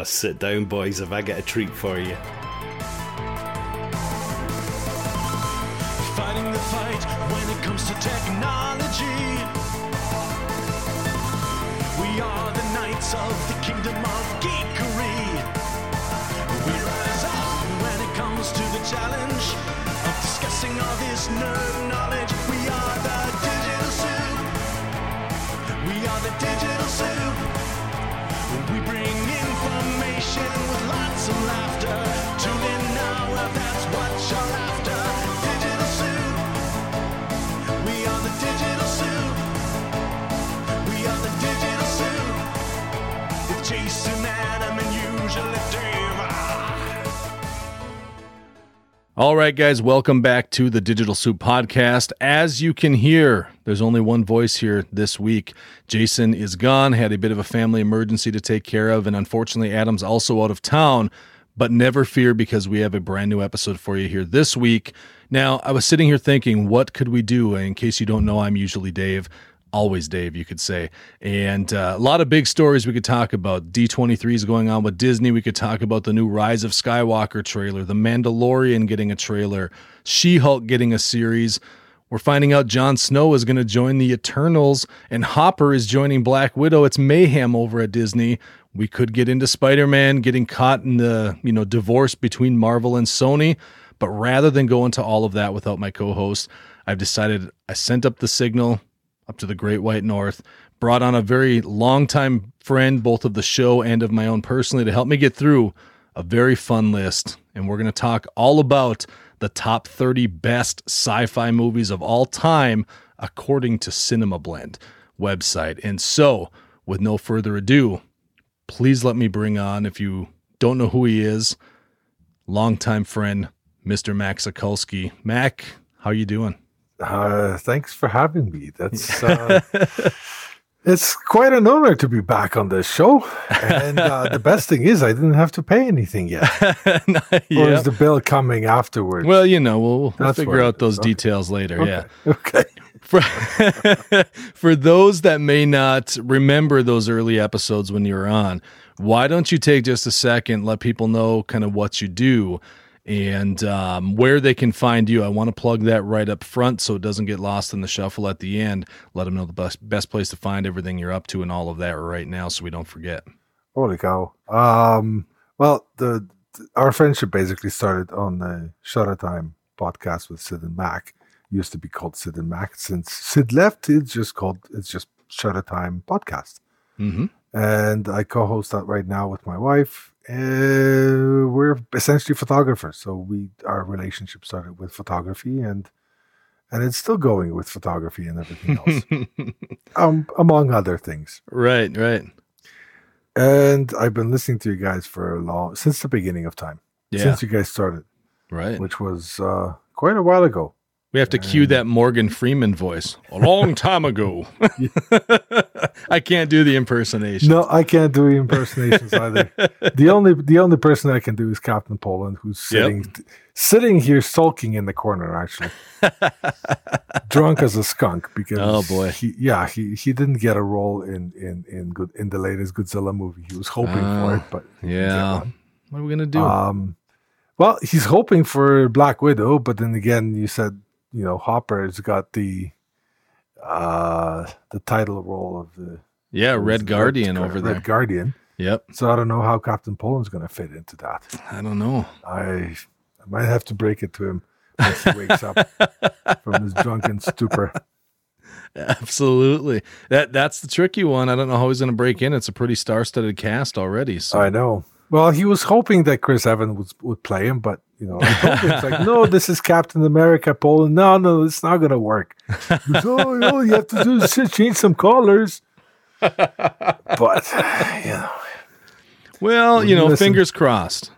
Oh, sit down, boys, if I get a treat for you. Fighting the fight when it comes to technology. We are the knights of the kingdom of geekery. We rise up when it comes to the challenge of discussing all this nerd knowledge. We are the digital soup. We are the digital All right, guys, welcome back to the Digital Soup Podcast. As you can hear, there's only one voice here this week. Jason is gone, had a bit of a family emergency to take care of, and unfortunately, Adam's also out of town. But never fear because we have a brand new episode for you here this week. Now, I was sitting here thinking, what could we do? In case you don't know, I'm usually Dave always Dave, you could say. And uh, a lot of big stories we could talk about. D23 is going on with Disney. We could talk about the new Rise of Skywalker trailer, The Mandalorian getting a trailer, She Hulk getting a series. We're finding out Jon Snow is going to join the Eternals and Hopper is joining Black Widow. It's mayhem over at Disney. We could get into Spider-Man getting caught in the, you know, divorce between Marvel and Sony, but rather than go into all of that without my co-host, I've decided I sent up the signal up to the Great White North. Brought on a very longtime friend, both of the show and of my own personally, to help me get through a very fun list. And we're going to talk all about the top 30 best sci fi movies of all time, according to Cinema Blend website. And so, with no further ado, please let me bring on, if you don't know who he is, longtime friend, Mr. Mac Sokulski. Mac, how you doing? Uh, thanks for having me. That's uh, it's quite an honor to be back on this show. And uh, the best thing is, I didn't have to pay anything yet. Or yeah. is the bill coming afterwards? Well, you know, we'll, we'll figure out those. Okay. details later. Yeah. okay. For, for those that may not remember those early episodes when you were on, why don't you take just a second, let people know kind of what you do and um, where they can find you? I want to plug that right up front so it doesn't get lost in the shuffle at the end. Let them know the best, best place to find everything you're up to and all of that right now so we don't forget. Holy cow. Um, well, the, our friendship basically started on the Shutter Time podcast with Sid and Mac. Used to be called Sid and Mac. Since Sid left, it's just called it's just Shutter Time podcast. Mm-hmm. and I co-host that right now with my wife. Uh, we're essentially photographers, so we our relationship started with photography, and and it's still going with photography and everything else, um, among other things. right, right. And I've been listening to you guys for a long since the beginning of time, Yeah, since you guys started, right. which was uh, quite a while ago. We have to cue that Morgan Freeman voice. A long time ago. I can't do the impersonation. No, I can't do impersonations either. The only the only person I can do is Captain Poland, who's Yep. sitting sitting here sulking in the corner, actually, drunk as a skunk. Because Oh, boy. he, yeah, he, he didn't get a role in in in good in the latest Godzilla movie. He was hoping Oh, for it, but he didn't get Yeah. What are we gonna do? Um, well, he's hoping for Black Widow, but then again, you said you know Hopper's got the uh the title role of the yeah, Red? Guardian Red, over Red there. Red Guardian. Yep. So I don't know how Captain Poland's going to fit into that. I don't know. I, I might have to break it to him once he wakes up from his drunken stupor. Absolutely. That that's the tricky one. I don't know how he's gonna break in. It's a pretty star-studded cast already. So I know. Well, he was hoping that Chris Evans would, would play him, but you know, I it's like, no, this is Captain America, Poland. No, no, it's not going to work. Goes, oh, all you have to do is change some colors. But you know, well, you know, Listen. fingers crossed.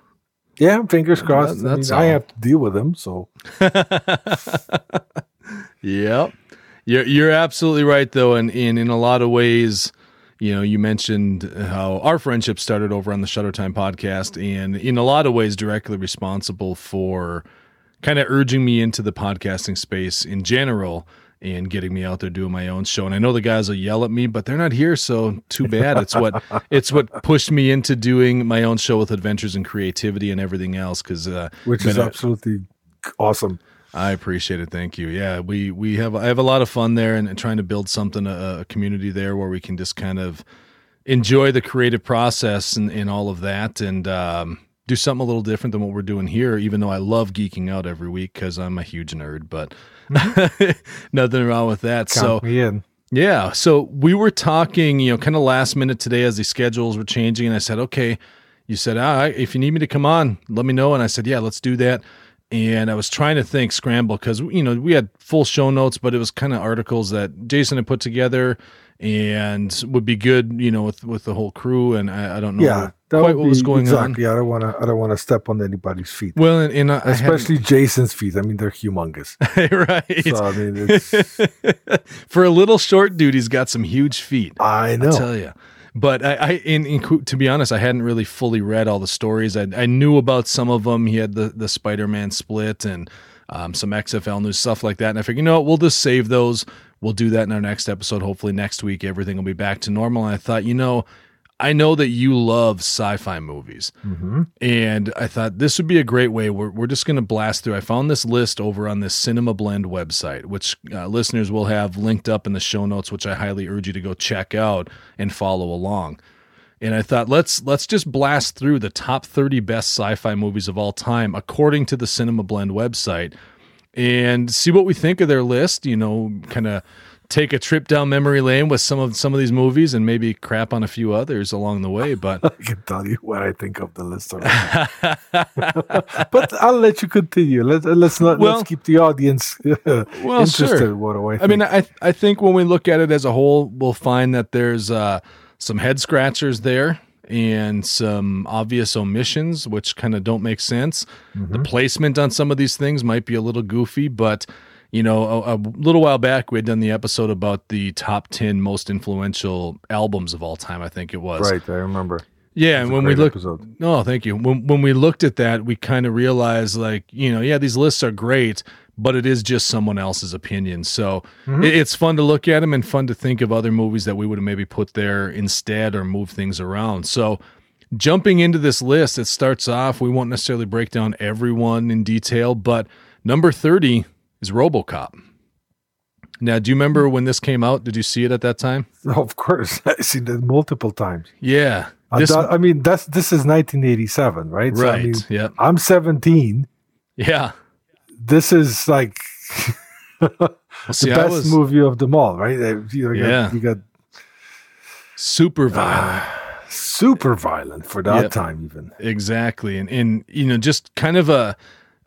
yeah, fingers crossed. I, that's mean, I have to deal with them, so Yep. You're you're absolutely right though, and in in a lot of ways, you know, you mentioned how our friendship started over on the Shutter Time podcast, and in a lot of ways, directly responsible for kind of urging me into the podcasting space in general. and getting me out there doing my own show. And I know the guys will yell at me, but they're not here, so too bad. It's what it's what pushed me into doing my own show with adventures and creativity and everything else. Because uh, which is a- absolutely awesome. I appreciate it. Thank you. Yeah, we we have I have a lot of fun there and, and trying to build something a, a community there where we can just kind of enjoy the creative process and, and all of that and um, do something a little different than what we're doing here. Even though I love geeking out every week because I'm a huge nerd, but nothing wrong with that. Count so yeah. So we were talking, you know, kind of last minute today as the schedules were changing. And I said, okay, you said, all right, if you need me to come on, let me know. And I said, yeah, let's do that. And I was trying to think scramble because, you know, we had full show notes, but it was kind of articles that Jason had put together and would be good, you know, with, with the whole crew. And I, I don't know Yeah, quite what was going exactly. I don't want to. I don't want to step on anybody's feet. Well, and, and I, I especially Jason's feet. I mean, they're humongous. right. So I mean, it's, For a little short dude, he's got some huge feet. I I know. tell you. But I, I in, in to be honest, I hadn't really fully read all the stories. I, I knew about some of them. He had the the Spider Man split and um, some XFL news stuff like that. And I figured, you know what, we'll just save those. We'll do that in our next episode. Hopefully next week everything will be back to normal. And I thought, you know, I know that you love sci-fi movies, Mm-hmm. and I thought this would be a great way. We're, we're just going to blast through. I found this list over on this Cinema Blend website, which uh, listeners will have linked up in the show notes, which I highly urge you to go check out and follow along. And I thought let's let's just blast through the top 30 best sci-fi movies of all time according to the Cinema Blend website and see what we think of their list, you know, kind of take a trip down memory lane with some of some of these movies and maybe crap on a few others along the way, but I can tell you what I think of the list already. but I'll let you continue. Let, let's not Well- let's keep the audience Well, interested. sure. What do I? Think. I mean, I I think when we look at it as a whole, we'll find that there's uh, some head scratchers there and some obvious omissions, which kind of don't make sense. The placement on some of these things might be a little goofy, but you know, a, a little while back we had done the episode about the top ten most influential albums of all time. I think it was right, I remember. Yeah, and when we great look, episode. no, thank you. When when we looked at that, we kind of realized, like, you know, yeah, these lists are great, but it is just someone else's opinion. So Mm-hmm. it- it's fun to look at them and fun to think of other movies that we would have maybe put there instead or move things around. So jumping into this list, it starts off. We won't necessarily break down everyone in detail, but number thirty is RoboCop. Now, do you remember when this came out? Did you see it at that time? Of course, I've seen it multiple times. Yeah. I This, thought- I mean, that's this is 1987, right? So, I right. mean, yeah. I'm 17. Yeah. This is like the see, I best was movie of them all, right? Uh, You, know, you Yeah. got, you got super violent. super violent for that Yep. time, even. Exactly. And and you know, just kind of a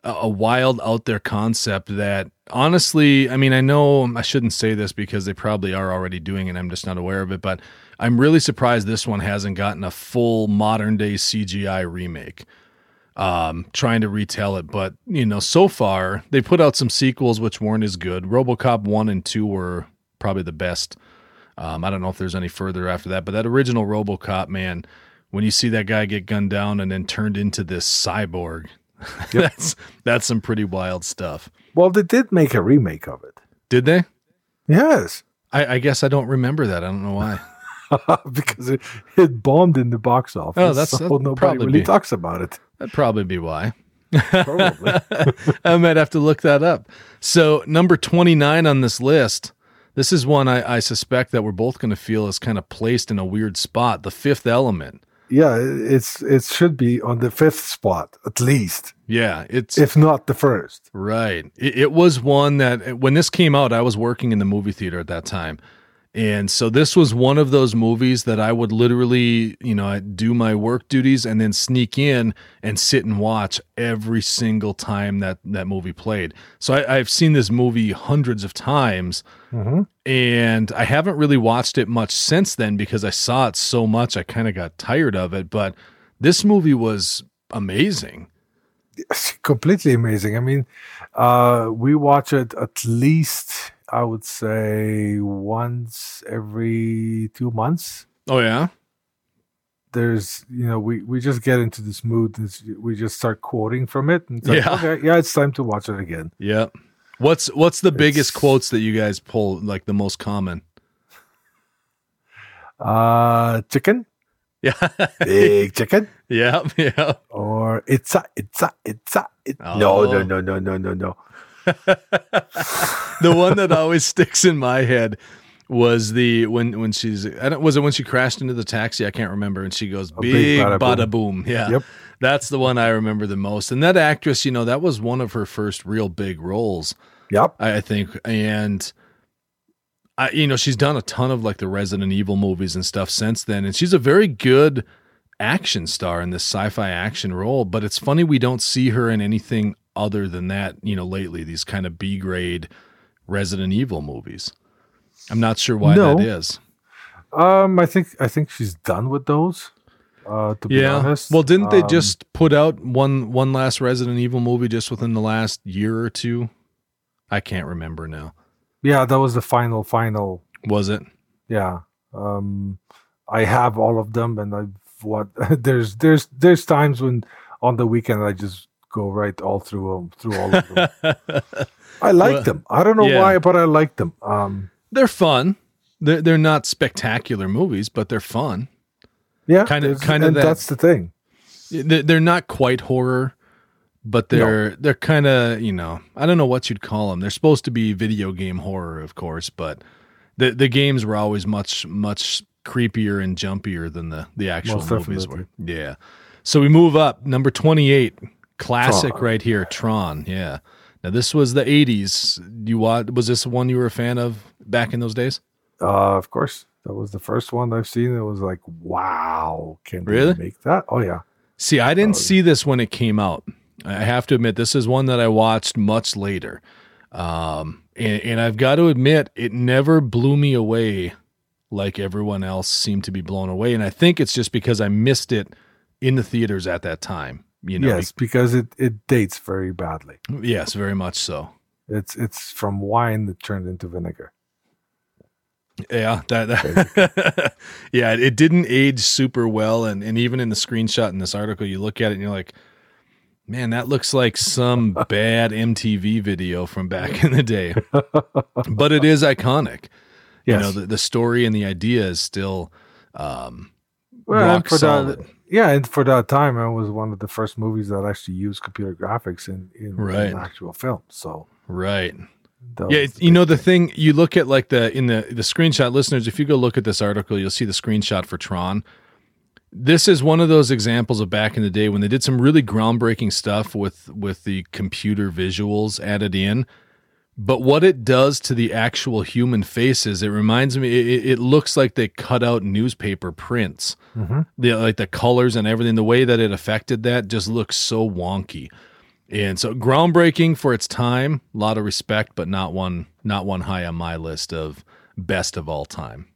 a wild out there concept that honestly, I mean, I know I shouldn't say this because they probably are already doing it. I'm just not aware of it, but I'm really surprised this one hasn't gotten a full modern day CGI remake. Um, trying to retell it, but you know, so far they put out some sequels which weren't as good. RoboCop one and two were probably the best. Um, I don't know if there's any further after that, but that original RoboCop, man, when you see that guy get gunned down and then turned into this cyborg, that's that's some pretty wild stuff. Well, they did make a remake of it. Did they? Yes, I, I guess I don't remember that. I don't know why. because it, it bombed in the box office. Oh, that's- so nobody really be- talks about it. That'd probably be why. Probably. I might have to look that up. So number 29 on this list, this is one I, I suspect that we're both going to feel is kind of placed in a weird spot. The Fifth Element. Yeah, it's it should be on the fifth spot at least, Yeah, it's if not the first. Right. It, it was one that when this came out, I was working in the movie theater at that time. And so this was one of those movies that I would literally, you know, I'd do my work duties and then sneak in and sit and watch every single time that that movie played. So I, I've seen this movie hundreds of times, and I haven't really watched it much since then because I saw it so much I kind of got tired of it. But this movie was amazing. It's completely amazing. I mean, uh, we watch it at least, I would say, once every two months. Oh yeah. There's, you know, we, we just get into this mood. And we just start quoting from it. And it's like, Yeah. okay, yeah, it's time to watch it again. Yep. What's what's the biggest It's- quotes that you guys pull like the most common? Uh, chicken, Yeah. big chicken, yeah, yeah. or it's a, it's a, it's a. It, No, Oh. no, no, no, no, no, no. the one that always sticks in my head was the when when she's I don't was it when she crashed into the taxi? I can't remember. And she goes big, big bada, bada boom. yeah. Yep. that's the one I remember the most. And that actress you know that was one of her first real big roles Yep. I, I think. And I you know she's done a ton of like the Resident Evil movies and stuff since then. And she's a very good action star in this sci-fi action role. But it's funny we don't see her in anything other than that you know lately these kind of B grade Resident Evil movies. I'm not sure why No. that is. Um, I think I think she's done with those. Uh, to be Yeah. honest. Well, didn't they Um, just put out one one last Resident Evil movie just within the last year or two? I can't remember now. Yeah, that was the final, final. Was it? Yeah. Um, I have all of them, and I've what there's there's there's times when on the weekend I just go right all through them through all of them. I like Well, them. I don't know yeah. why, but I like them. Um, they're fun. They're they're not spectacular movies, but they're fun. yeah, Kinda- kinda that- that's the thing. They're they're not quite horror, but they're they're kind of you know I don't know what you'd call them. They're supposed to be video game horror, of course, but the the games were always much much creepier and jumpier than the the actual Most movies were. Yeah. So we move up number twenty eight, classic Tron. right here, Tron. Yeah. Now this was the eighties. You wa- was this one you were a fan of back in those days? Uh, of course, that was the first one I've seen. It was like, wow, can Really? make that? Oh yeah. See, I didn't see this when it came out. I have to admit, this is one that I watched much later. Um, and, and I've got to admit, it never blew me away like everyone else seemed to be blown away. And I think it's just because I missed it in the theaters at that time. You know, yes, because it it dates very badly. yes, very much so. It's it's from wine that turned into vinegar. Yeah, that, that yeah, it didn't age super well, and and even in the screenshot in this article, you look at it and you're like, man, that looks like some bad MTV video from back in the day. but it is iconic. You Yes. know, the, the story and the idea is still um, Well, for solid. that, yeah, and for that time, it was one of the first movies that actually used computer graphics in in, in actual film. So right. Yeah, was it's, the you know the thing. thing you look at like the in the the screenshot listeners. If you go look at this article, you'll see the screenshot for Tron. This is one of those examples of back in the day when they did some really groundbreaking stuff with with the computer visuals added in. But what it does to the actual human faces, it reminds me. It, it looks like they cut out newspaper prints. Mhm. The like the colors and everything. The way that it affected that just looks so wonky. And so groundbreaking for its time, a lot of respect, but not one not one high on my list of best of all time.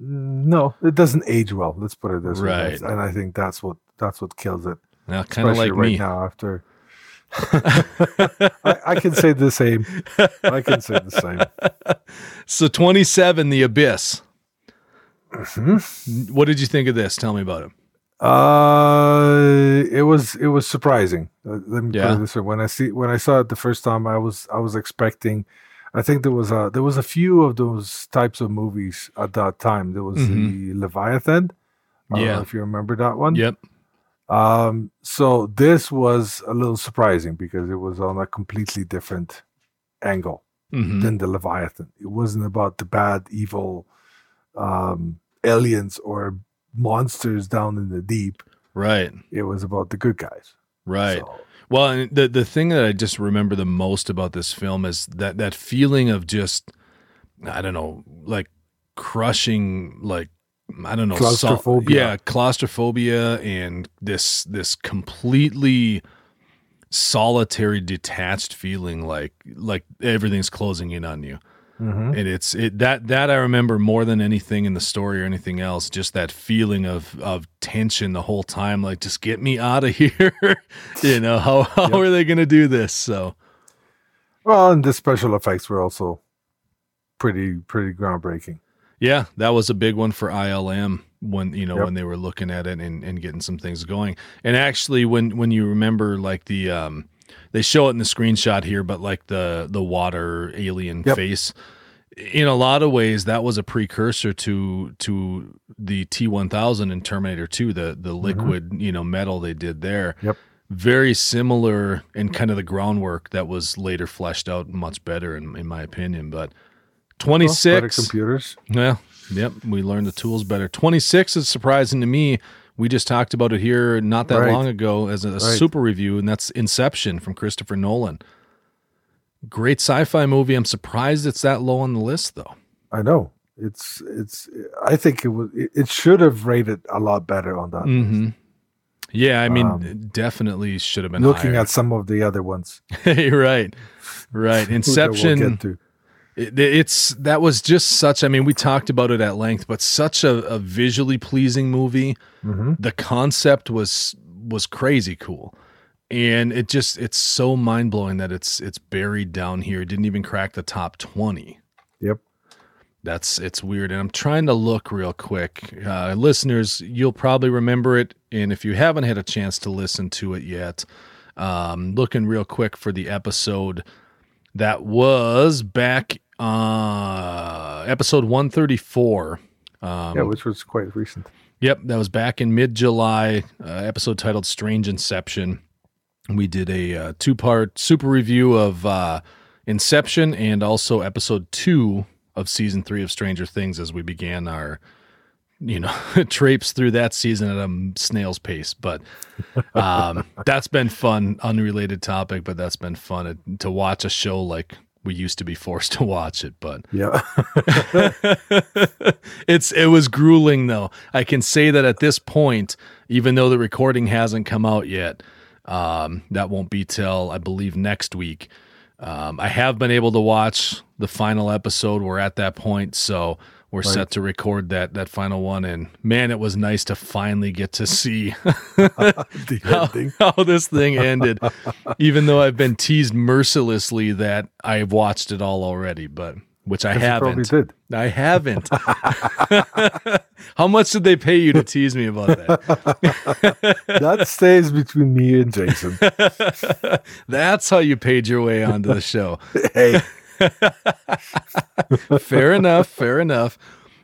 No, it doesn't age well. Let's put it this way. Right. That's- And I think that's what that's what kills it. Now kind of like right me. now after. I, I can say the same. I can say the same. So 27 The Abyss. Mm-hmm. What did you think of this? Tell me about it. Uh, it was it was surprising. Uh, let me Yeah. put it this way: when I see when I saw it the first time, I was I was expecting. I think there was a there was a few of those types of movies at that time. There was the Leviathan. I don't know Yeah. if you remember that one. Yep. Um, so this was a little surprising because it was on a completely different angle hmm than the Leviathan. It wasn't about the bad, evil um, aliens or monsters down in the deep. Right. It was about the good guys. Right. So, Well, and the the thing that I just remember the most about this film is that that feeling of just I don't know, like crushing, like I don't know, Claustrophobia. yeah, claustrophobia, and this this completely solitary, detached feeling, like like everything's closing in on you. mhm. And it's it that that I remember more than anything in the story or anything else. Just that feeling of of tension the whole time. Like, just get me out of here. you know how how are they going to do this? So Well, and the special effects were also pretty pretty groundbreaking. Yeah, that was a big one for ILM when you know Yep. when they were looking at it and and getting some things going. And actually, when when you remember like the um they show it in the screenshot here, but like the the water alien Yep. face. In a lot of ways, that was a precursor to to the T one thousand in Terminator Two, the the liquid you know metal they did there. Yep. Very similar in kind of the groundwork that was later fleshed out much better in, in my opinion. But twenty Well, computers. well, yep, we learned the tools better. 26 is surprising to me. We just talked about it here not that Right. long ago as a super review, and that's Inception from Christopher Nolan. Great sci-fi movie. I'm surprised it's that low on the list, though. I know. It's it's. I think it was. It, should have rated a lot better on that. hmm Yeah, I mean, Um, it definitely should have been Looking higher. at some of the other ones, right, right. Inception. It, it's that was just such. I mean, we talked about it at length, but such a, a visually pleasing movie. Mm-hmm. The concept was was crazy cool, and it just it's so mind blowing that it's it's buried down here. It didn't even crack the top twenty. Yep. That's it's weird, and I'm trying to look real quick. Uh, listeners, you'll probably remember it, and if you haven't had a chance to listen to it yet, um, looking real quick for the episode that was back uh episode 134 um yeah, which was quite recent. yep that was back in mid-july uh, episode titled strange inception we did a uh, two-part super review of uh inception and also episode two of season three of stranger things as we began our you know traipse through that season at a snail's pace but um that's been fun unrelated topic but that's been fun to watch a show like we used to be forced to watch it but Yeah. it's it was grueling though. I can say that at this point even though the recording hasn't come out yet um that won't be till i believe next week. Um i have been able to watch the final episode. We're at that point so we're set to record that that final one and man it was nice to finally get to see the how, how this thing ended, even though I've been teased mercilessly that I've watched it all already, but which I Yes, you probably haven't. I haven't. how much did they pay you to tease me about that? That stays between me and Jason. That's how you paid your way onto the show. hey, fair enough. Fair enough.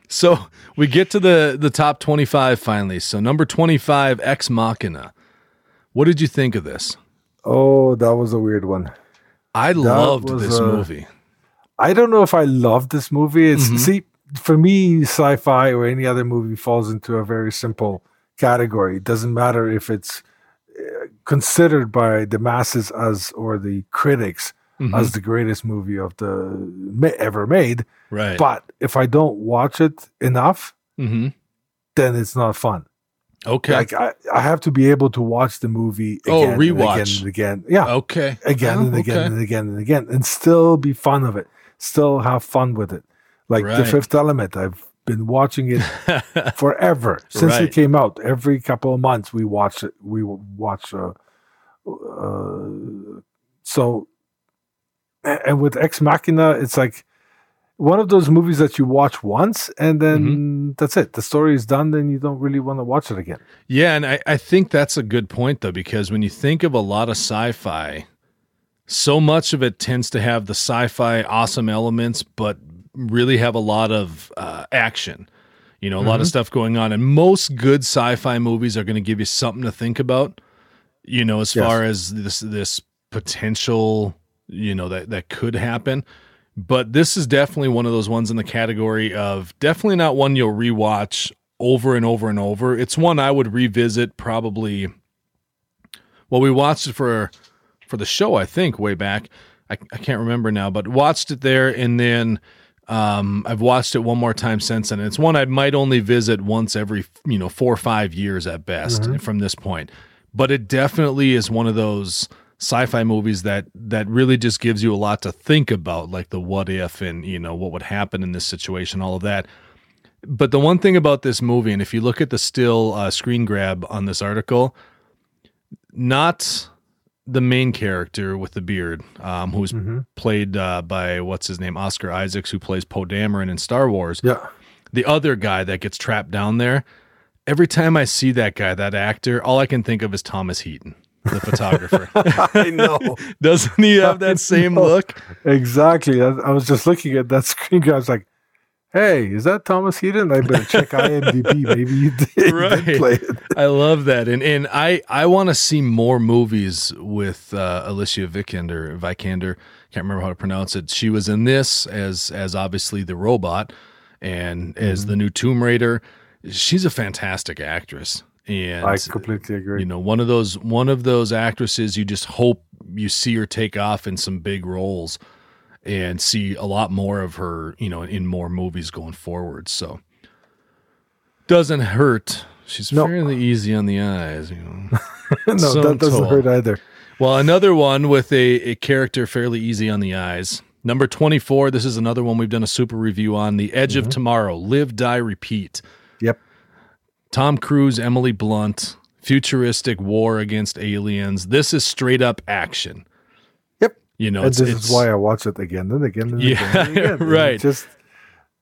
So we get to the the top twenty five finally. So number twenty five, Ex Machina. What did you think of this? oh, that was a weird one. I loved this uh, movie. I don't know if I love this movie. It's Mhm. see for me, sci-fi or any other movie falls into a very simple category. It doesn't matter if it's uh, considered by the masses as or the critics Mhm. as the greatest movie of the ever made. Right. But if I don't watch it enough, hmm then it's not fun. Okay. Like I, I have to be able to watch the movie Oh, again and again rewatch. and again. Yeah, okay. again Oh, and again okay. and again and again, and still be fun of it. Still have fun with it. Like the Fifth Element, I've been watching it forever since Right. it came out. Every couple of months, we watch it. We watch. Uh, uh, so, and with Ex Machina, it's like one of those movies that you watch once and then Mm-hmm. that's it. The story is done. Then you don't really want to watch it again. Yeah, and I, I think that's a good point though, because when you think of a lot of sci-fi, so much of it tends to have the sci-fi awesome elements, but really have a lot of uh, action. You know, a lot of stuff going on, and most good sci-fi movies are going to give you something to think about. You know, as Yes. far as this this potential, you know, that that could happen. But this is definitely one of those ones in the category of definitely not one you'll rewatch over and over and over. It's one I would revisit probably. Well, we watched it for for the show, I think, way back. I, I can't remember now, but watched it there, and then um, I've watched it one more time since then. It's one I might only visit once every you know four or five years at best from this point. But it definitely is one of those sci-fi movies that that really just gives you a lot to think about, like the what if and you know what would happen in this situation, all of that. But the one thing about this movie, and if you look at the still uh, screen grab on this article, not the main character with the beard, um, who's played uh, by what's his name, Oscar Isaacs, who plays Poe Dameron in Star Wars. Yeah. The other guy that gets trapped down there. Every time I see that guy, that actor, all I can think of is Thomas Heaton. The photographer. I know Doesn't he have that same look? exactly. I, I was just looking at that screen. I was like, "Hey, is that Thomas Heaton? I better check IMDb. Maybe you did, you did Right. play it." I love that, and and I I want to see more movies with uh, Alicia Vikander. Vikander, can't remember how to pronounce it. She was in this as as obviously the robot, and as Mm-hmm. the new Tomb Raider. She's a fantastic actress, and I completely agree. you know one of those one of those actresses you just hope you see her take off in some big roles and see a lot more of her you know in more movies going forward so doesn't hurt she's No. fairly easy on the eyes you know no, so that doesn't tall. hurt either. well another one with a, a character fairly easy on the eyes number 24 this is another one we've done a super review on the edge of mm-hmm. tomorrow live die repeat Yep. Tom Cruise, Emily Blunt, futuristic war against aliens. This is straight up action. Yep. You know, and it's, this it's- is why I watch it again and again and Yeah, again. And again. Right. It just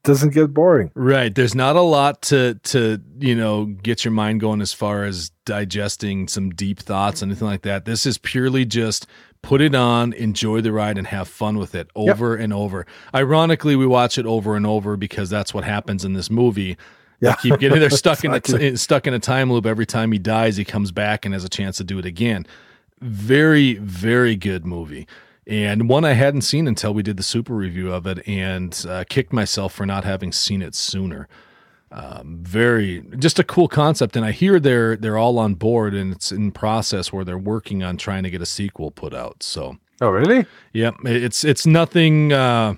doesn't get boring. right. There's not a lot to to you know get your mind going as far as digesting some deep thoughts, or anything like that. This is purely just put it on, enjoy the ride, and have fun with it over and over. Ironically, we watch it over and over because that's what happens in this movie. Yeah. They keep getting they're stuck in Exactly. a stuck in a time loop. Every time he dies, he comes back and has a chance to do it again. Very, very good movie. And one I hadn't seen until we did the super review of it, and uh, kicked myself for not having seen it sooner. Um, very, just a cool concept, and I hear they're they're all on board, and it's in process where they're working on trying to get a sequel put out. So, Oh, really? Yep, it's it's nothing uh,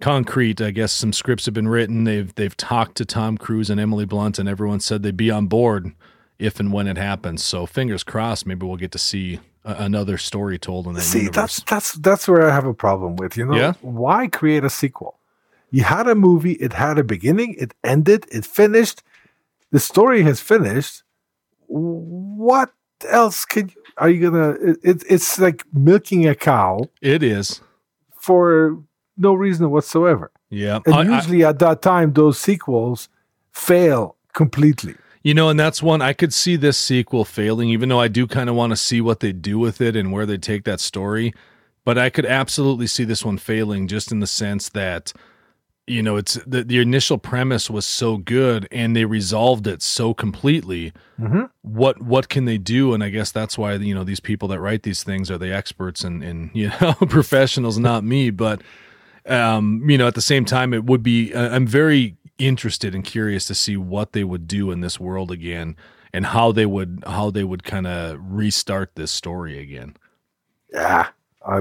concrete. I guess some scripts have been written. They've they've talked to Tom Cruise and Emily Blunt, and everyone said they'd be on board if and when it happens. So fingers crossed. Maybe we'll get to see a, another story told in that See, universe. that's that's that's where I have a problem with. You know, Yeah? why create a sequel? You had a movie. It had a beginning. It ended. It finished. The story has finished. What else could you? Are you gonna? It, it, it's like milking a cow it is. for no reason whatsoever. Yeah, And I- I- usually at that time, those sequels fail completely. You know, and that's one I could see this sequel failing, even though I do kind of want to see what they do with it and where they take that story. But I could absolutely see this one failing just in the sense that, you know, it's the, the initial premise was so good and they resolved it so completely. Mhm. What what can they do? And I guess that's why, you know, these people that write these things are the experts and, and you know, professionals, not me. But um, you know, at the same time, it would be. Uh, I'm very interested and curious to see what they would do in this world again, and how they would how they would kind of restart this story again. Yeah, I,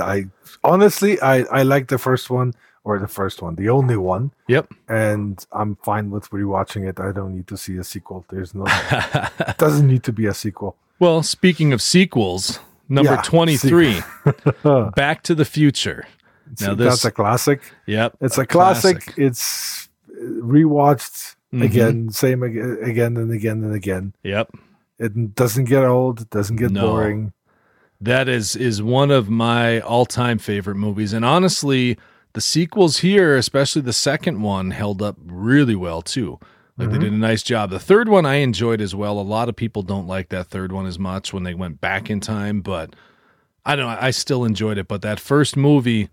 I honestly, I, I like the first one or the first one, the only one, Yep. and I'm fine with rewatching it. I don't need to see a sequel. There's no, doesn't need to be a sequel. Well, speaking of sequels, number Yeah, 23, Back to the Future. Now this, That's a classic. yep, It's a, classic. It's uh, rewatched Mhm. again, same ag- again and again and again. Yep. It doesn't get old. It doesn't get No. boring. That is is one of my all-time favorite movies and honestly, the sequels here, especially the second one held up really well too. Like they did a nice job. The third one I enjoyed as well. A lot of people don't like that third one as much when they went back in time, but I don't know, I still enjoyed it, but that first movie,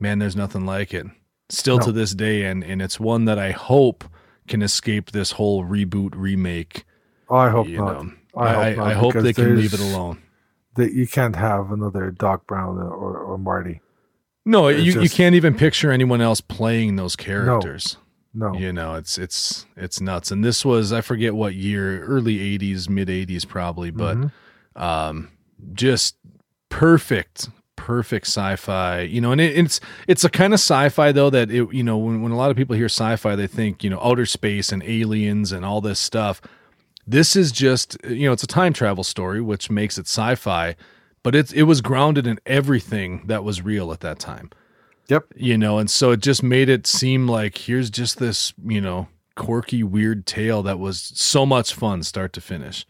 man, there's nothing like it. Still No. to this day and and it's one that I hope can escape this whole reboot remake, Oh, I hope not. know. I I, hope I, not, I hope they can leave it alone. That you can't have another Doc Brown or, or Marty. No, It's you, you can't even picture anyone else playing those characters. No. You know, it's it's it's nuts. And this was I forget what year, early '80s, mid '80s probably, but Mhm. um, just perfect, perfect sci-fi. You know, and it, it's it's a kind of sci-fi though that it you know when when a lot of people hear sci-fi, they think you know outer space and aliens and all this stuff. This is just you know it's a time travel story, which makes it sci-fi, but it's it was grounded in everything that was real at that time Yep. you know and so it just made it seem like here's just this you know quirky weird tale that was so much fun start to finish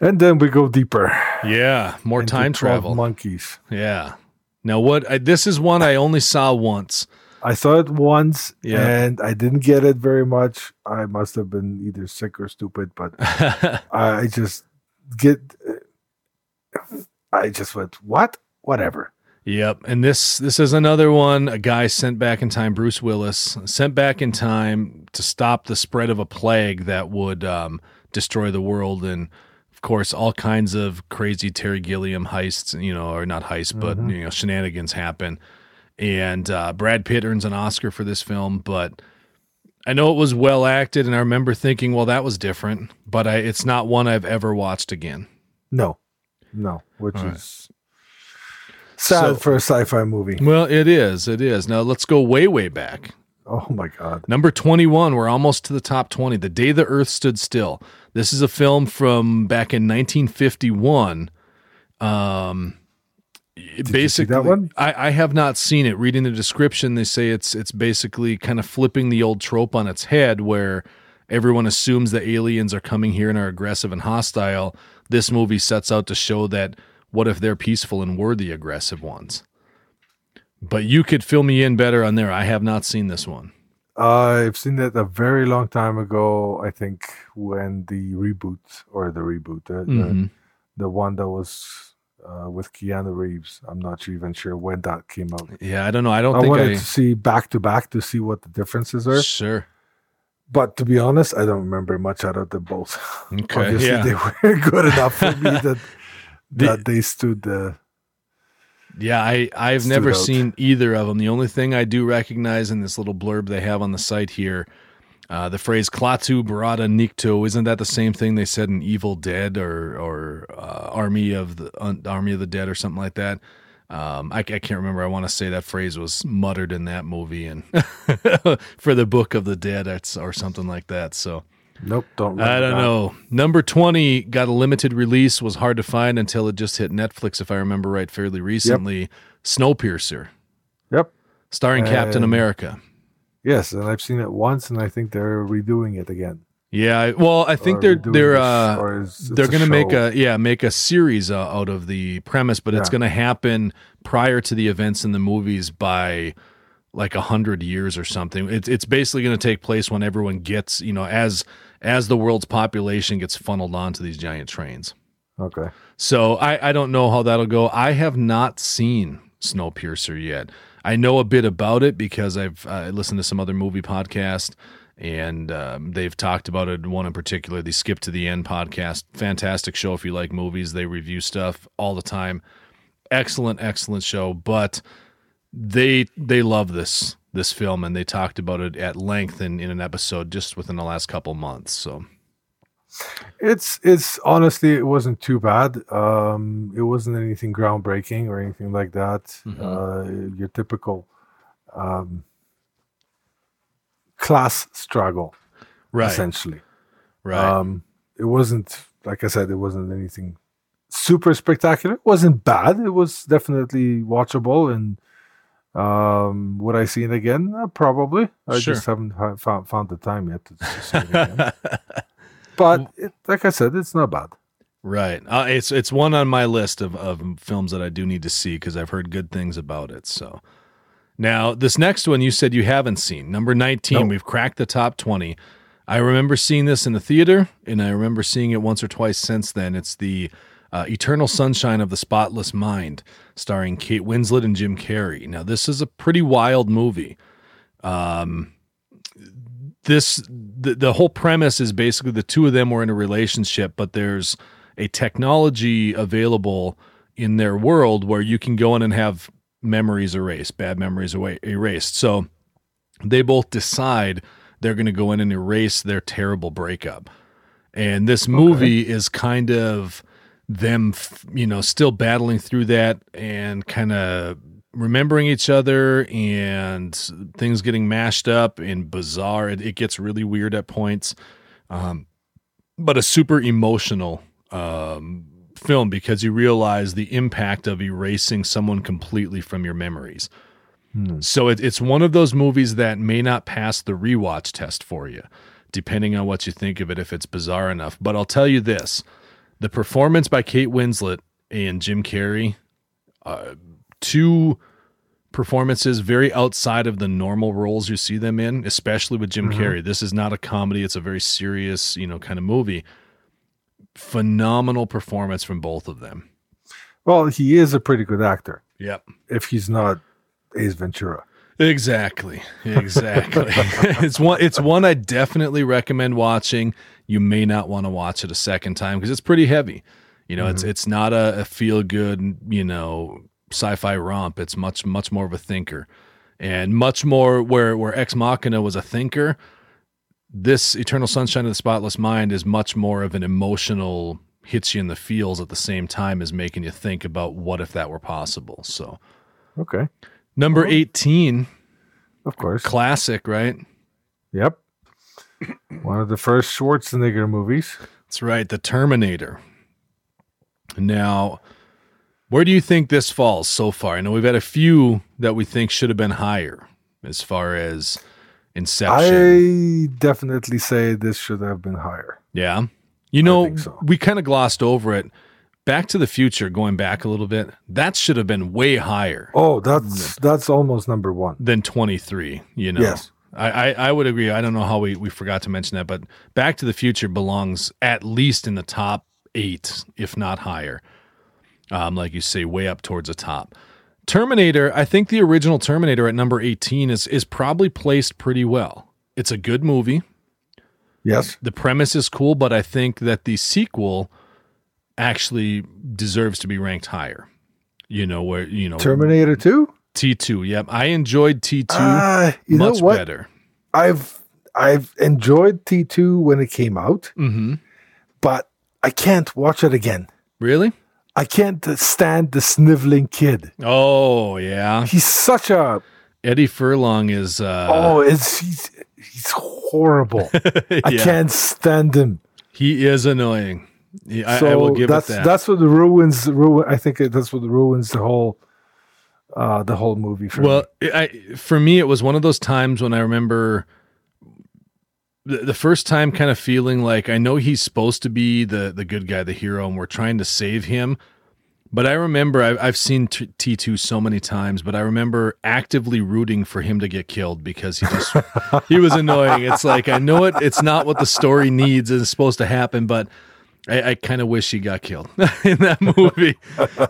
And then we go deeper. yeah more time travel Monkeys. yeah now what I, this is one i only saw once I saw it once Yeah. and I didn't get it very much. I must have been either sick or stupid, but I just get. I just went what whatever. Yep, and this this is another one. A guy sent back in time, Bruce Willis, sent back in time to stop the spread of a plague that would um, destroy the world, and of course, all kinds of crazy Terry Gilliam heists, you know, or not heists, but you know, shenanigans happen. And uh, Brad Pitt earns an Oscar for this film, but I know it was well acted, and I remember thinking, well, that was different, but I, it's not one I've ever watched again. No, no, which All right. is sad So- for a sci-fi movie. Well, it is, it is. Now let's go way, way back. Oh my god. Number 21, we're almost to the top 20. The Day the Earth Stood Still. This is a film from back in 1951. Um, you basically, that one? I, I have not seen it. Reading the description, they say it's it's basically kind of flipping the old trope on its head, where everyone assumes the aliens are coming here and are aggressive and hostile. This movie sets out to show that what if they're peaceful and we're the aggressive ones. But you could fill me in better on there. I have not seen this one. I've seen that a very long time ago. I think when the reboot or the reboot, the, Mhm. the, the one that was uh, with Keanu Reeves. I'm not even sure when that came out. Yeah, I don't know. I don't I think wanted I. to see back to back to see what the differences are. Sure. But to be honest, I don't remember much out of the both. Okay. Obviously, yeah. they were good enough for me that The- that they stood the. Yeah, I I've Stood never out. seen either of them. The only thing I do recognize in this little blurb they have on the site here, uh, the phrase "Klaatu Barada Nikto" isn't that the same thing they said in Evil Dead or or uh, Army of the uh, Army of the Dead or something like that? Um, I, I can't remember. I want to say that phrase was muttered in that movie and for the Book of the Dead or something like that. So Nope, don't. I don't know. Number 20 got a limited release, was hard to find until it just hit Netflix, if I remember right, fairly recently. Snowpiercer, Yep. starring Captain Um, America. Yes, and I've seen it once, and I think they're redoing it again. Yeah, I- well, I think they're they're uh is- they're going to make a yeah, make a series uh, out of the premise, but it's going to happen prior to the events in the movies by like a hundred years or something. It's it's basically going to take place when everyone gets, you know, as as the world's population gets funneled onto these giant trains. Okay. So I, I don't know how that'll go. I have not seen Snowpiercer yet. I know a bit about it because I've uh, listened to some other movie podcast and um, they've talked about it. One in particular, the Skip to the End podcast. Fantastic show if you like movies. They review stuff all the time. Excellent, excellent show. But they they love this this film and they talked about it at length in, in an episode just within the last couple months. So It's it's honestly it wasn't too bad. Um, it wasn't anything groundbreaking or anything like that. Mhm. Uh, your typical um, class struggle, right, essentially. right, Um, it wasn't like I said, it wasn't anything super spectacular. It wasn't bad. It was definitely watchable. And um, would I see it again? Uh, probably. I Sure. just haven't ha- found found the time yet to, see it again. but it, like I said, it's not bad. Right. Uh, it's it's one on my list of, of films that I do need to see because I've heard good things about it. So now this next one you said you haven't seen. Number 19. No. We've cracked the top 20. I remember seeing this in the theater and I remember seeing it once or twice since then. It's the uh, Eternal Sunshine of the Spotless Mind starring Kate Winslet and Jim Carrey. Now this is a pretty wild movie. Um this the, the whole premise is basically the two of them were in a relationship but there's a technology available in their world where you can go in and have memories erased bad memories away, erased so they both decide they're going to go in and erase their terrible breakup and this movie is kind of them you know still battling through that and kind of remembering each other and things getting mashed up and bizarre. It, it gets really weird at points. Um, but a super emotional um, film because you realize the impact of erasing someone completely from your memories. So it, it's one of those movies that may not pass the rewatch test for you depending on what you think of it if it's bizarre enough. But i'll tell you this the performance by kate winslet and jim carrey uh, two performances very outside of the normal roles you see them in, especially with Jim Carrey. This is not a comedy, it's a very serious, you know, kind of movie. phenomenal performance from both of them. Well, he is a pretty good actor Yep. if he's not Ace Ventura. Exactly. Exactly. it's one it's one I definitely recommend watching. You may not want to watch it a second time because it's pretty heavy. You know, it's mm-hmm. it's not a, a feel good, you know, sci-fi romp. It's much much more of a thinker. And much more where where Ex Machina was a thinker, this Eternal Sunshine of the Spotless Mind is much more of an emotional hits you in the feels at the same time as making you think about what if that were possible. So Okay. number 18 Of course. classic, right? Yep. One of the first Schwarzenegger movies. That's right, the Terminator. Now, where do you think this falls so far? I know we've had a few that we think should have been higher as far as Inception. I definitely say this should have been higher. yeah. You know, so. we kind of glossed over it. Back to the Future, going back a little bit, that should have been way higher Oh, that's that's almost number one. than 23, you know? Yes. I, I, I would agree. I don't know how we, we forgot to mention that, but Back to the Future belongs at least in the top eight, if not higher. Um, like you say, way up towards the top. Terminator, I think the original Terminator at number 18 is is probably placed pretty well. It's a good movie. Yes. The premise is cool, but I think that the sequel actually deserves to be ranked higher. You know where you know Terminator 2? T2. Yep, I enjoyed T2 Ah, you much know what? better. I've I've enjoyed T2 when it came out, Mm-hmm. but I can't watch it again. Really? I can't stand the sniveling kid. Oh yeah. He's such a Eddie Furlong is. Uh, oh, it's he's he's horrible. I can't stand him. He is annoying. Yeah, so I will give that's that. that's what ruins ruin. I think that's what ruins the whole uh the whole movie for well, me. I, for me, it was one of those times when I remember the, the first time kind of feeling like I know he's supposed to be the the good guy, the hero, and we're trying to save him. But I remember I've, I've seen T- T2 so many times, but I remember actively rooting for him to get killed because he just he was annoying. It's like I know it. It's not what the story needs and it's supposed to happen, but I, I kind of wish he got killed in that movie.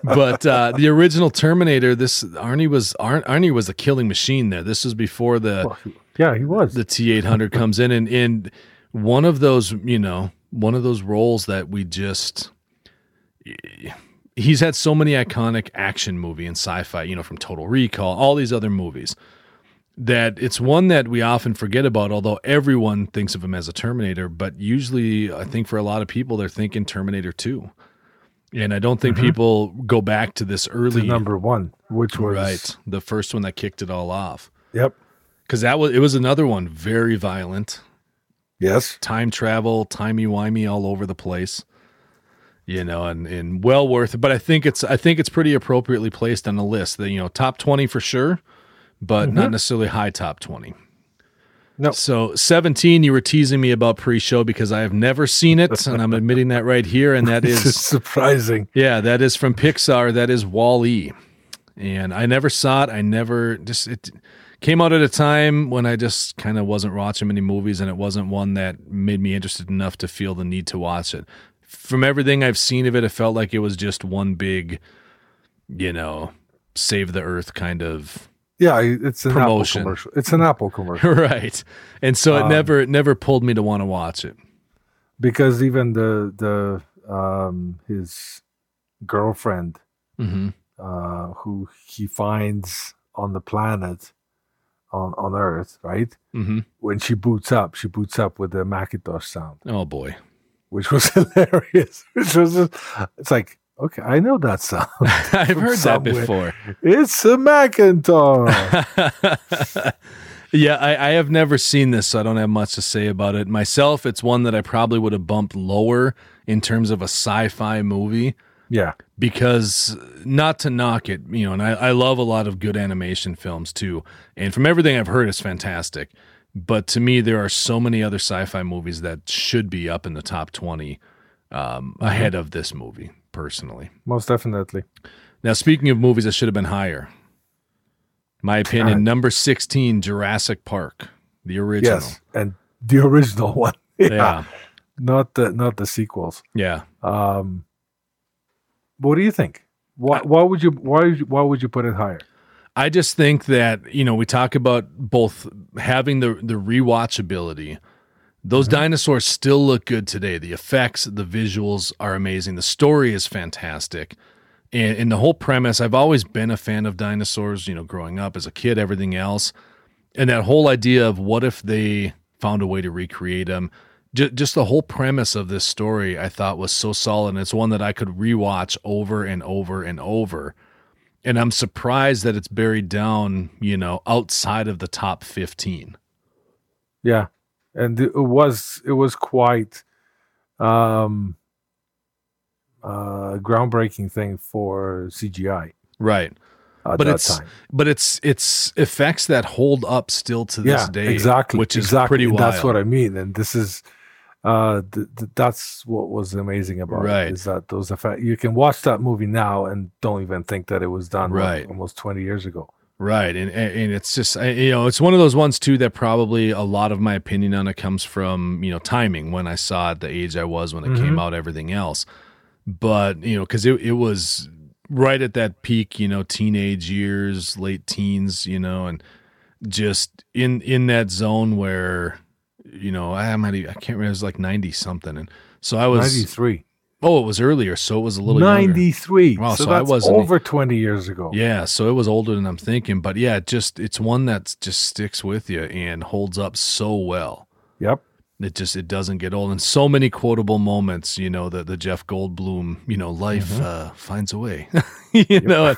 but uh, the original Terminator, this Arnie was Ar- Arnie was a killing machine. There, this was before the Well, yeah, he was. the T eight hundred comes in, and and one of those, you know, one of those roles that we just. He's had so many iconic action movie and sci-fi, you know, from Total Recall, all these other movies, that it's one that we often forget about. Although everyone thinks of him as a Terminator, but usually, I think for a lot of people, they're thinking Terminator Two, and I don't think mm-hmm. people go back to this to early number one, which was right, the first one that kicked it all off, Yep. because that was it was another one very violent Yes. time travel, timey wimey all over the place. You know, and, and well worth it. But I think it's I think it's pretty appropriately placed on the list. The you know, top twenty for sure, but not mm-hmm. necessarily high top twenty. No. So seventeen, you were teasing me about pre-show because I have never seen it, and I'm admitting that right here. And that is surprising. yeah, that is from Pixar. That is Wall E. And I never saw it. I never just it came out at a time when I just kind of wasn't watching many movies, and it wasn't one that made me interested enough to feel the need to watch it. From everything I've seen of it, it felt like it was just one big, you know, save the earth kind of Yeah, it's an Promotion. Apple commercial. It's an Apple commercial right. And so it Um, never it never pulled me to want to watch it. because even the the um his girlfriend hmm uh who he finds on the planet on on Earth, right? hmm When she boots up, she boots up with the Macintosh sound, Oh boy. which was hilarious. Which was just, it's like okay, I know that sound. I've heard that before. it's a Macintosh. yeah, I, I have never seen this, so I don't have much to say about it. Myself, it's one that I probably would have bumped lower in terms of a sci fi movie yeah, because not to knock it, you know, and I, I love a lot of good animation films too. And from everything I've heard, it's fantastic. But to me, there are so many other sci fi movies that should be up in the top 20 um, ahead of this movie, personally. most definitely. Now, speaking of movies that should have been higher, my opinion, Alright. number 16, Jurassic Park, the original. Yes, and the original one. Yeah. not the not the sequels. Yeah. Um, what do you think? Why, why would you why would you- why would you put it higher? I just think that you know we talk about both having the the rewatchability. Those mm-hmm. dinosaurs still look good today. The effects, the visuals are amazing. The story is fantastic, and, and the whole premise. I've always been a fan of dinosaurs. You know, growing up as a kid, everything else, and that whole idea of what if they found a way to recreate them. Just, just the whole premise of this story, I thought was so solid. And it's one that I could rewatch over and over and over and I'm surprised that it's buried down, you know, outside of the top 15. Yeah, and it was it was quite um, uh, groundbreaking thing for CGI Right. But it's time. but it's it's effects that hold up still to this yeah, day. exactly, Which is exactly. pretty wild. That's what I mean, and this is. Uh, th- th- that's what was amazing about Right. it is that those effects you can watch that movie now and don't even think that it was done Right. almost 20 years ago Right, and and it's just you know it's one of those ones too that probably a lot of my opinion on it comes from you know timing when I saw it, the age I was when it came Mhm. out, everything else. But you know because it it was right at that peak, you know, teenage years, late teens, you know, and just in in that zone where you know I'm not even, I can't remember it was like ninety something, and so I was 93 oh it was earlier, so it was a little younger. 93 Wow, so, so I that's wasn't- over 20 years ago Yeah, so it was older than I'm thinking, but yeah, it just it's one that just sticks with you and holds up so well. yep It just it doesn't get old, and so many quotable moments. You know the the Jeff Goldblum. You know, life uh, finds a way. you know,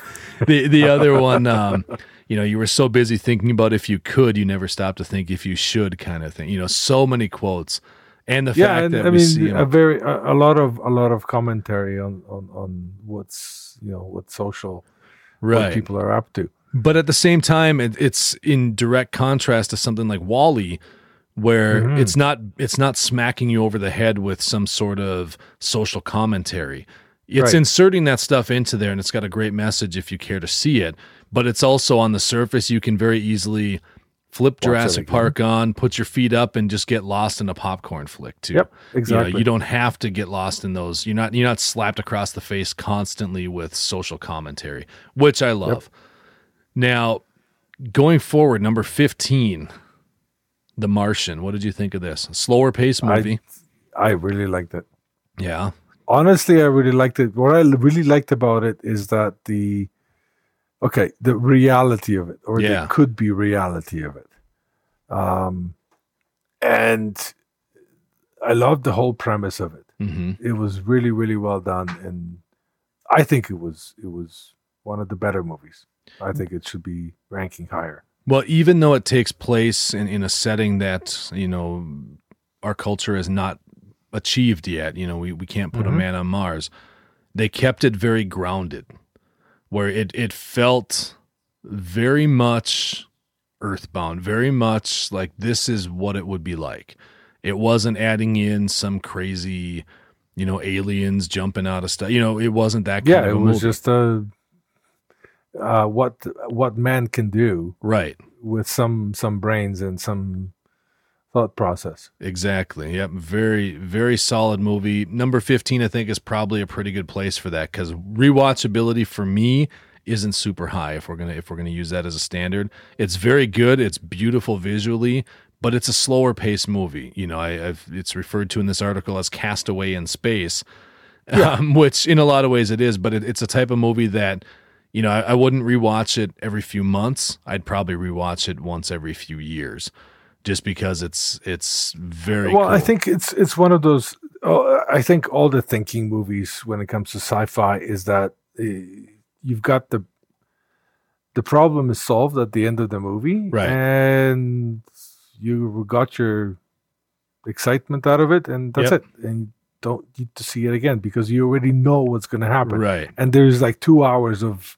the the other one. Um, you know, you were so busy thinking about if you could, you never stopped to think if you should, kind of thing. You know, so many quotes, and the yeah fact and that i we mean see a very a, a lot of a lot of commentary on on on what's you know what social what right people are up to But at the same time, it, it's in direct contrast to something like WALL-E, where Mhm. it's not it's not smacking you over the head with some sort of social commentary. It's Right. inserting that stuff into there, and it's got a great message if you care to see it. But it's also on the surface. You can very easily flip it Jurassic. Park on, put your feet up, and just get lost in a popcorn flick too. yep You, know, exactly you don't have to get lost in those. You're not you're not slapped across the face constantly with social commentary, which I love. Now, going forward, number 15, The Martian. What did you think of this? Slower pace I- movie. i really liked it yeah. honestly i really liked it what i really liked about it is that the okay the reality of it or Yeah. the could be reality of it. Um and i loved the whole premise of it. Hmm it was really really well done and i think it was it was one of the better movies. I think it should be ranking higher. Well, even though it takes place in, in a setting that, you know, our culture has not achieved yet, you know, we, we can't put a Mhm. man on Mars, they kept it very grounded, where it, it felt very much earthbound, very much like this is what it would be like. It wasn't adding in some crazy, you know, aliens jumping out of stuff. You know, it wasn't that kind yeah of it was movie. just a uh what what man can do right. with some some brains and some thought process Exactly. Yep. Very, very solid movie. Number 15, I think, is probably a pretty good place for that because rewatchability for me isn't super high if we're gonna if we're gonna use that as a standard. It's very good, it's beautiful visually, but it's a slower paced movie. You know, I, I've it's referred to in this article as Castaway in Space. Um, which in a lot of ways it is, but it, it's a type of movie that you know, I, I wouldn't rewatch it every few months. I'd probably rewatch it once every few years, just because it's it's very well i think it's it's one of those oh, i think all the thinking movies when it comes to sci-fi is that uh, you've got the the problem is solved at the end of the movie Right. and you got your excitement out of it and that's Yep. it and you don't need to see it again because you already know what's going to happen right, and there's like two hours of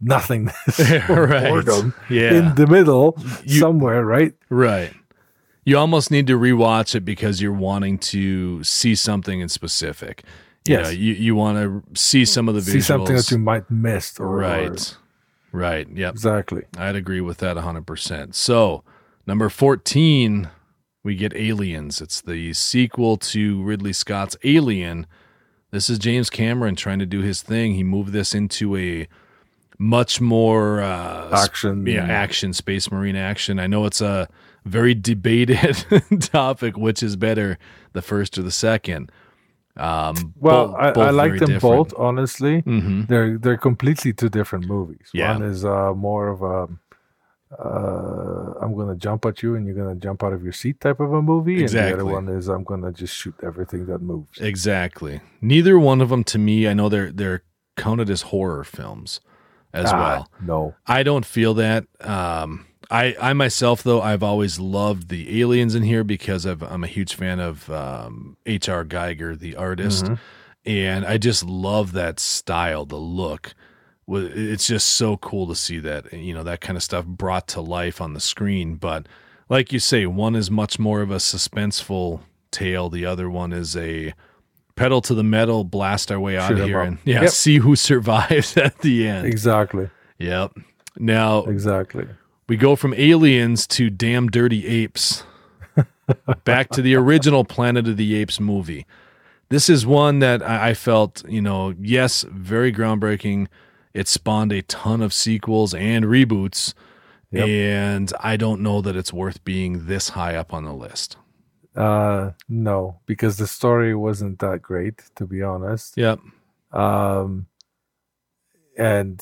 nothingness or right, boredom yeah, in the middle You- somewhere right right. You almost need to rewatch it because you're wanting to see something in specific. You Yes. know, you you want to see some of the visuals. see something that you might miss. or or- right, right. Yep, exactly I'd agree with that 100%. So, number 14, we get Aliens. It's the sequel to Ridley Scott's Alien. This is James Cameron trying to do his thing. He moved this into a much more uh, Action. yeah, action, space marine action. I know it's a very debated topic, which is better, the first or the second. Um, Well, I, both I like them different. both. Honestly, Mhm. they're they're completely two different movies. Yeah. One is uh, more of a uh, I'm gonna jump at you and you're gonna jump out of your seat type of a movie, and the other one is I'm gonna just shoot everything that moves. Exactly. Neither one of them, to me, I know they're they're counted as horror films as Ah, well. No, I don't feel that. Um, I I myself though I've always loved the aliens in here because I've, I'm a huge fan of um, H.R. Giger, the artist, and I just love that style, the look. It's just so cool to see that you know that kind of stuff brought to life on the screen. But like you say, one is much more of a suspenseful tale. The other one is a pedal to the metal, blast our way out Shoot of here, and yeah, Yep. see who survives at the end. exactly, Yep. Now exactly. we go from aliens to damn dirty apes. Back to the original Planet of the Apes movie. This is one that I, I felt, you know, yes, very groundbreaking. It spawned a ton of sequels and reboots. Yep. And I don't know that it's worth being this high up on the list. Uh, no, because the story wasn't that great, to be honest. Yep. Um, and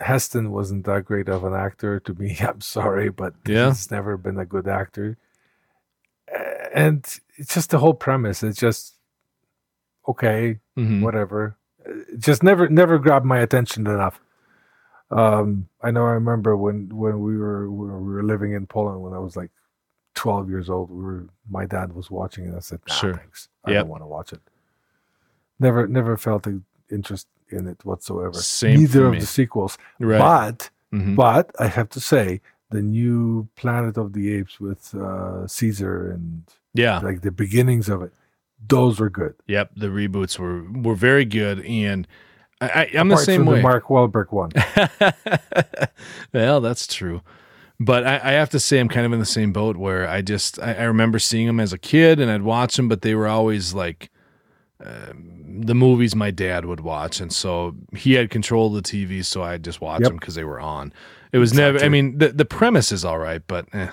Heston wasn't that great of an actor to me. I'm sorry, but Yeah. he's never been a good actor. And it's just the whole premise. It's just okay, Mhm. whatever. It just never, never grabbed my attention enough. Um, I know. I remember when when we were when we were living in Poland when I was like 12 years old. We were my dad was watching, and I said, nah, Sure. thanks. I Yep. don't want to watch it." Never, never felt an interest in it whatsoever. Same Neither of the sequels. Right. But Mhm. but I have to say, the new Planet of the Apes with uh, Caesar and yeah. like the beginnings of it, those were good. Yep. The reboots were were very good. And I, I'm the same way. The Mark Wahlberg one. well, that's true. But I, I have to say, I'm kind of in the same boat where I just I, I remember seeing them as a kid and I'd watch them, but they were always like um, the movies my dad would watch, and so he had control of the TV, so I just watch Yep. them because they were on. It was never. I mean, the the premise is all right, but eh,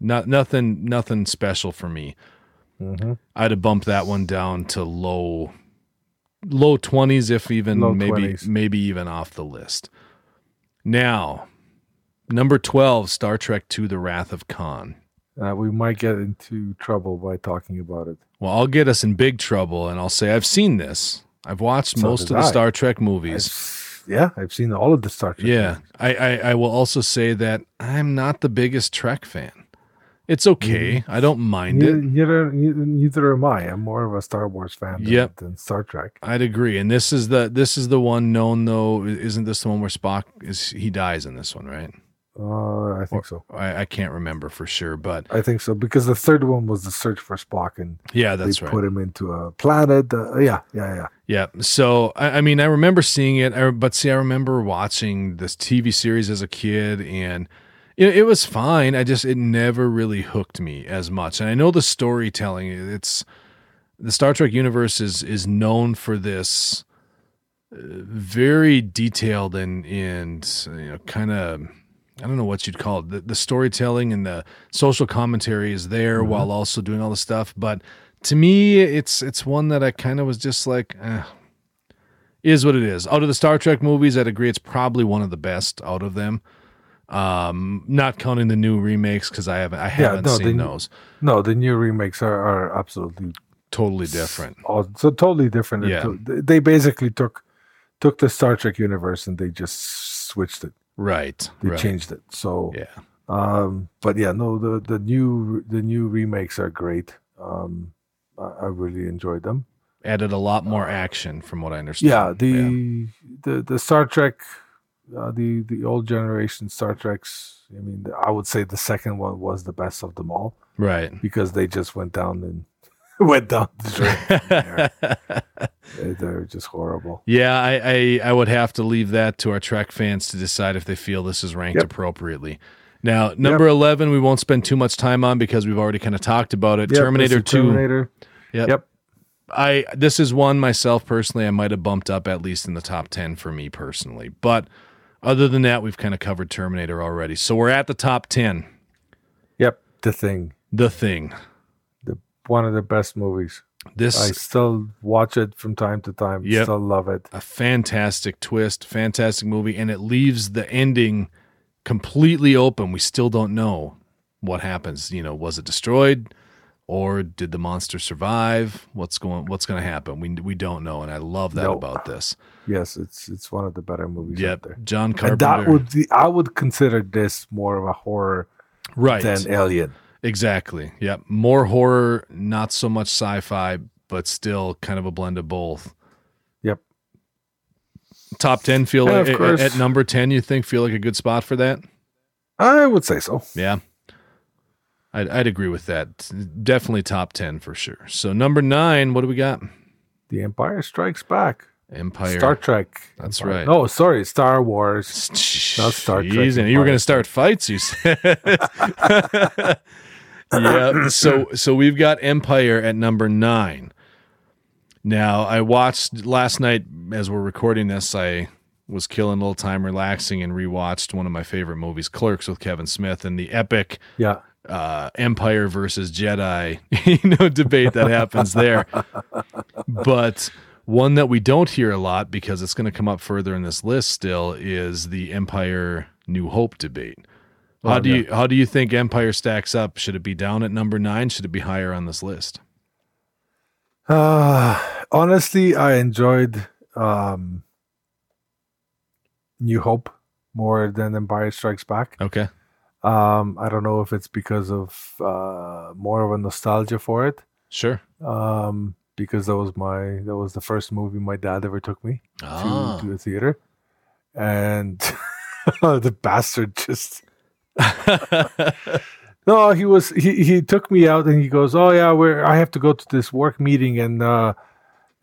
not nothing nothing special for me. hmm I'd have bumped that one down to low low twenties, if even Low maybe 20s. maybe even off the list. Now, number twelve, Star Trek to The Wrath of Khan. Uh, we might get into trouble by talking about it. Well, I'll get us in big trouble, and I'll say I've seen this. I've watched So most of the I. Star Trek movies. I've- yeah, I've seen all of the Star Trek. Yeah, movies. I, I I will also say that I'm not the biggest Trek fan. It's okay. I don't mind Neither, it. neither, neither, am I. I'm more of a Star Wars fan than, Yep. than Star Trek. I'd agree. And this is the this is the one known though. Isn't this the one where Spock is he dies in this one, right? Uh, I think so. I, I can't remember for sure, but I think so because the third one was the search for Spock, and yeah, that's they right. put him into a planet. Uh, yeah, yeah, yeah. Yeah. So I, I mean, I remember seeing it, I, but see, I remember watching this TV series as a kid, and it, it was fine. I just it never really hooked me as much. And I know the storytelling. It's the Star Trek universe is is known for this uh, very detailed and and you know kind of. I don't know what you'd call it. The, the storytelling and the social commentary is there while also doing all the stuff. But to me, it's it's one that I kind of was just like, eh, is what it is. Out of the Star Trek movies, I'd agree it's probably one of the best out of them. Um, not counting the new remakes because I haven't I haven't no, seen the- those. No, the new remakes are, are absolutely Totally different. all, so totally different. Yeah. They- They basically took took the Star Trek universe and they just switched it. Right. They right. changed it. So, Yeah. um, but yeah, no, the the new the new remakes are great. Um, I, I really enjoyed them. Added a lot more action from what I understand. Yeah, the the the Star Trek, uh, the the old generation Star Treks. I mean, I would say the second one was the best of them all Right. because they just went down and went down the drain. from there. They- They're just horrible. Yeah, I, I I would have to leave that to our Trek fans to decide if they feel this is ranked Yep. appropriately. Now, number 11, we won't spend too much time on because we've already kind of talked about it. Yep, Terminator 2. Terminator. Yep. Yep. I this is one myself personally I might have bumped up at least in the top 10 for me personally. But other than that, we've kind of covered Terminator already. So we're at the top 10. Yep. The thing. The Thing. One of the best movies. This I still watch it from time to time. Yep. Still love it. a fantastic twist, fantastic movie, and it leaves the ending completely open. We still don't know what happens. You know, was it destroyed, or did the monster survive? What's going What's going to happen? We we don't know, and I love that No. about this. Yes, it's it's one of the better movies out Yep, there. John And Carpenter. that would be, I would consider this more of a horror right, than Alien. Exactly. Yep, more horror, not so much sci-fi, but still kind of a blend of both. Yep. Top ten feel Yeah, like at, at number ten. You think feel like a good spot for that? I would say so. Yeah. I'd, I'd agree with that. Definitely top 10 for sure. So, number nine, what do we got? The Empire Strikes Back. Empire. Star Trek. That's Empire. right. Oh, sorry, Star Wars. Not Star Trek you were going to start fights, you said. yeah. So, so we've got Empire at number nine. Now, I watched last night as we're recording this, I was killing a little time relaxing and rewatched one of my favorite movies, Clerks with Kevin Smith, and the epic Yeah. uh, Empire versus Jedi, you know, debate that happens there. but one that we don't hear a lot because it's going to come up further in this list still is the Empire New Hope debate. How do you how do you think Empire stacks up? Should it be down at number nine? Should it be higher on this list? Uh, honestly, I enjoyed um, New Hope more than Empire Strikes Back. Okay, Um, I don't know if it's because of uh, more of a nostalgia for it. sure. Um, because that was my that was the first movie my dad ever took me Ah. to, to a theater, and the bastard just no he was he, he took me out and he goes oh yeah we're i have to go to this work meeting and uh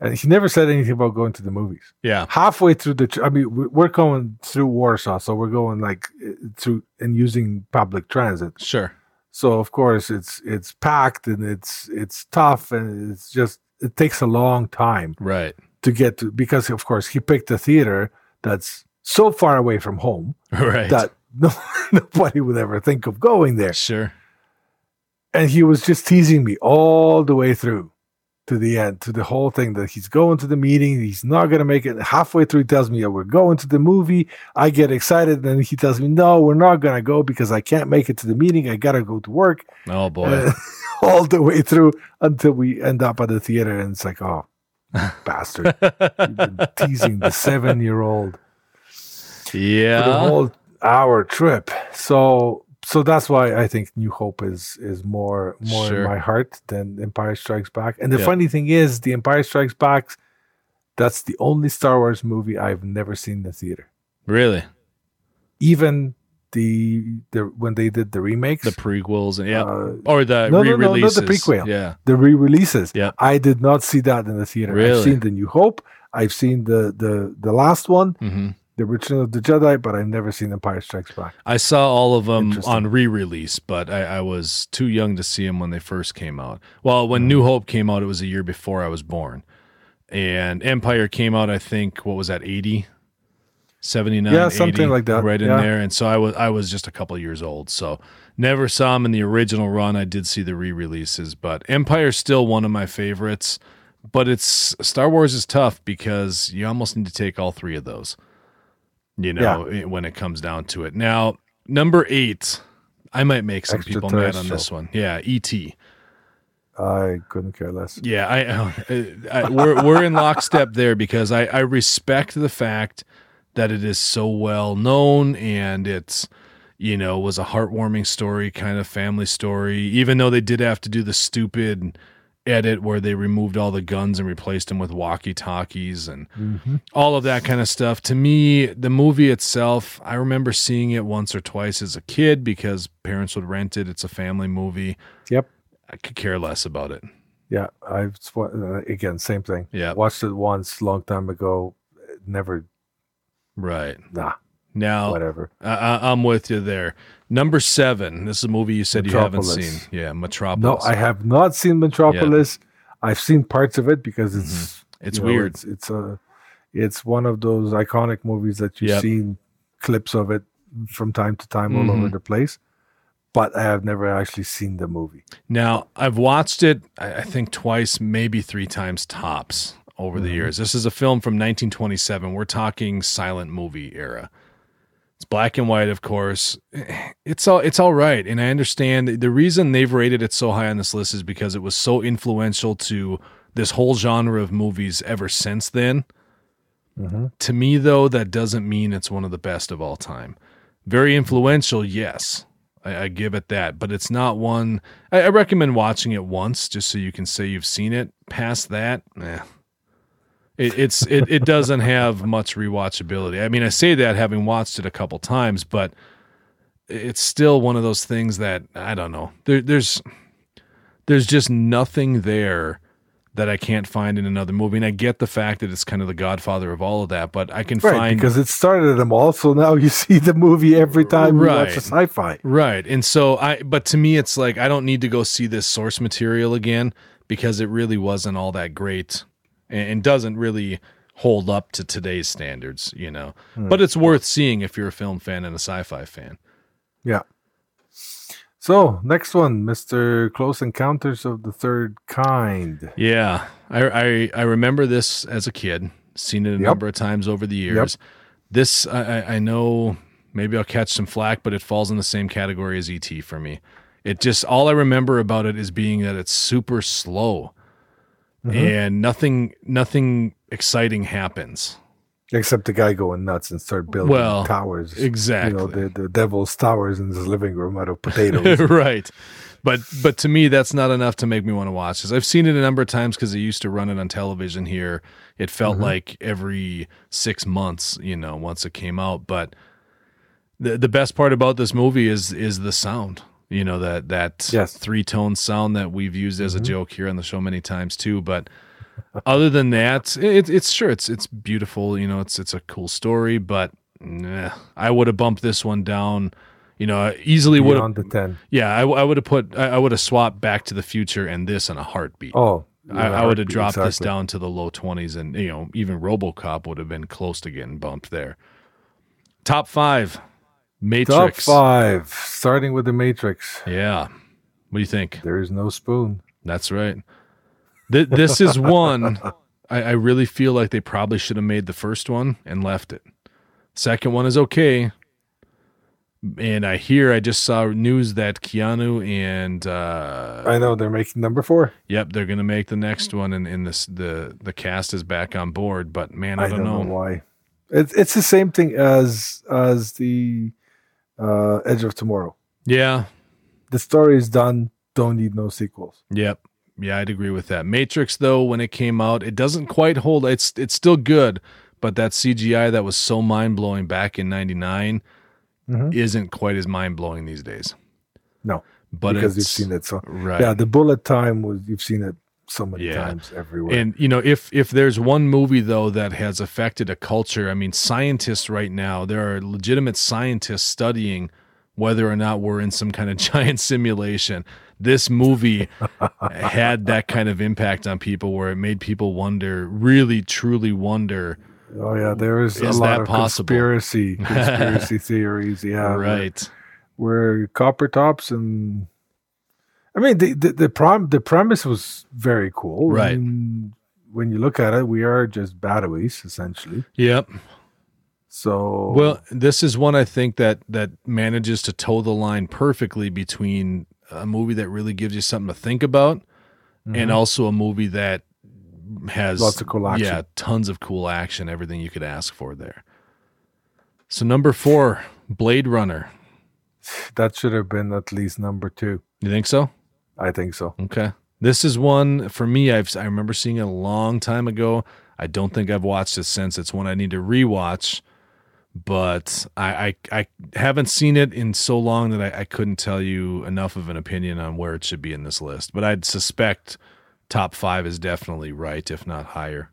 and he never said anything about going to the movies yeah, halfway through the tr- i mean we- we're going through warsaw so we're going like uh, through and using public transit sure. so of course it's it's packed and it's it's tough and it's just it takes a long time Right, to get to because of course he picked a theater that's so far away from home right. that no, nobody would ever think of going there. sure. And he was just teasing me all the way through to the end, to the whole thing that he's going to the meeting. He's not going to make it. Halfway through, he tells me, yeah, we're going to the movie. I get excited. And then he tells me, no, we're not going to go because I can't make it to the meeting. I got to go to work. Oh boy. Uh, all the way through until we end up at the theater. And it's like, oh, bastard. You've been teasing the seven year old. for the yeah. whole hour trip. So so that's why I think New Hope is is more more Sure. in my heart than Empire Strikes Back. And the Yeah. funny thing is, the Empire Strikes Back, that's the only Star Wars movie I've never seen in the theater. Really. Even the the when they did the remakes, The prequels and yeah. uh, or the no, no, no, not the prequel. Yeah. the re-releases, Yeah. I did not see that in the theater. Really? I've seen the New Hope. I've seen the the the last one, hmm the Return of the Jedi, but I've never seen Empire Strikes Back. I saw all of them on re-release, but I, I was too young to see them when they first came out. Well, Mm. when New Hope came out, it was a year before I was born, and Empire came out. I think what was that 80? 79 Yeah, something 80, like that, right in yeah. there and so i was i was just a couple years old so never saw them in the original run i did see the re-releases but empire's still one of my favorites but it's star wars is tough because you almost need to take all three of those you know eh, when it comes down to it now number eight i might make some people mad on this one yeah et I couldn't care less. yeah, I, I, I we're we're in lockstep there because I I respect the fact that it is so well known and it's you know was a heartwarming story, kind of family story. Even though they did have to do the stupid edit where they removed all the guns and replaced them with walkie talkies and all of that kind of stuff. To me, the movie itself, I remember seeing it once or twice as a kid because parents would rent it. It's a family movie. Yep. I could care less about it. Yeah, I've uh, again same thing. Yeah. watched it once long time ago. Never, Right. nah. Now, whatever. I, I, I'm with you there. Number seven. This is a movie you said you haven't seen. Yeah, Metropolis. No, I have not seen Metropolis. I've seen parts of it because it's Mm-hmm. It's you know, weird. It's it's a it's one of those iconic movies that you've Yep. seen clips of it from time to time all Mhm. over the place. But I have never actually seen the movie. Now, I've watched it, I I think twice, maybe three times tops over the years. This is a film from 1927. We're talking silent movie era. It's black and white, of course. It's all it's all right, and I understand the reason they've rated it so high on this list is because it was so influential to this whole genre of movies ever since then. To me, though, that doesn't mean it's one of the best of all time. Very influential, yes. I, I give it that, but it's not one. I, I recommend watching it once just so you can say you've seen it. Past that, eh. It, it's it, it doesn't have much rewatchability. I mean, I say that having watched it a couple times, but it's still one of those things that I don't know. There, there's there's just nothing there that I can't find in another movie. And I get the fact that it's kind of the godfather of all of that, but I can Right, find because it started them all. So now you see the movie every time you Right. watch a sci-fi. Right. And so I but to me it's like I don't need to go see this source material again because it really wasn't all that great and, and doesn't really hold up to today's standards, you know. Hmm. But it's worth seeing if you're a film fan and a sci-fi fan. Yeah. So next one, Mr. Close Encounters of the Third Kind. Yeah. I I, I remember this as a kid, seen it a Yep. number of times over the years. This I, I- I know maybe I'll catch some flack, but it falls in the same category as ET for me. It just all I remember about it is being that it's super slow. Mm-hmm. and nothing nothing exciting happens. Except the guy going nuts and start building Well, towers. exactly. You know, the, the devil's towers in his living room out of potatoes. right. But but to me that's not enough to make me want to watch this. I've seen it a number of times because they used to run it on television here. It felt like every six months, you know, once it came out. But the the best part about this movie is is the sound. You know that that Yes. three tone sound that we've used as a mm-hmm. joke here on the show many times too. But other than that, it, it's sure it's it's beautiful. You know, it's it's a cool story, but nah, I would have bumped this one down. You know, I easily would have the 10. yeah, I, I would have put, I, I would have swapped Back to the Future and this in a heartbeat. Oh. I, yeah, I would have dropped this down to the low twenties, and you know, even RoboCop would have been close to getting bumped there. Top five, Top five, starting with the Matrix. Yeah, what do you think? There is no spoon. That's right. Th- this is one I, I really feel like they probably should have made the first one and left it. Second one is okay. And I hear I just saw news that Keanu and uh, I know they're making number four. Yep, they're gonna make the next one, and, and this the the cast is back on board. But man, I, I don't, don't know, know. why. It's it's the same thing as as the uh, Edge of Tomorrow. Yeah, The story is done. Don't need no sequels. yep, yeah, I'd agree with that. Matrix, though, when it came out, it doesn't quite hold. It's it's still good, but that CGI that was so mind blowing back in '99 Mhm. isn't quite as mind blowing these days. No, But because you've seen it. So right? yeah, the bullet time was you've seen it so many Yeah. times everywhere. And you know, if if there's one movie though that has affected a culture, I mean, scientists right now, there are legitimate scientists studying whether or not we're in some kind of giant simulation. This movie had that kind of impact on people where it made people wonder, really truly wonder, oh yeah, there is, Is a lot of possible? conspiracy conspiracy theories. Yeah, where- right. where copper tops and I mean the the the, prom, the premise was very cool. I Right. mean, when you look at it, we are just batteries essentially. Yep. So Well, this is one I think that that manages to toe the line perfectly between a movie that really gives you something to think about and also a movie that has Mm-hmm. Lots of cool action. Yeah, tons of cool action, everything you could ask for there. So number 4, Blade Runner. that should have been at least number two. You think so? I think so. Okay. This is one for me. I've I remember seeing it a long time ago. I don't think I've watched it since. It's one I need to rewatch, but I I, I haven't seen it in so long that I, I couldn't tell you enough of an opinion on where it should be in this list. But I'd suspect top five is definitely right, if not higher.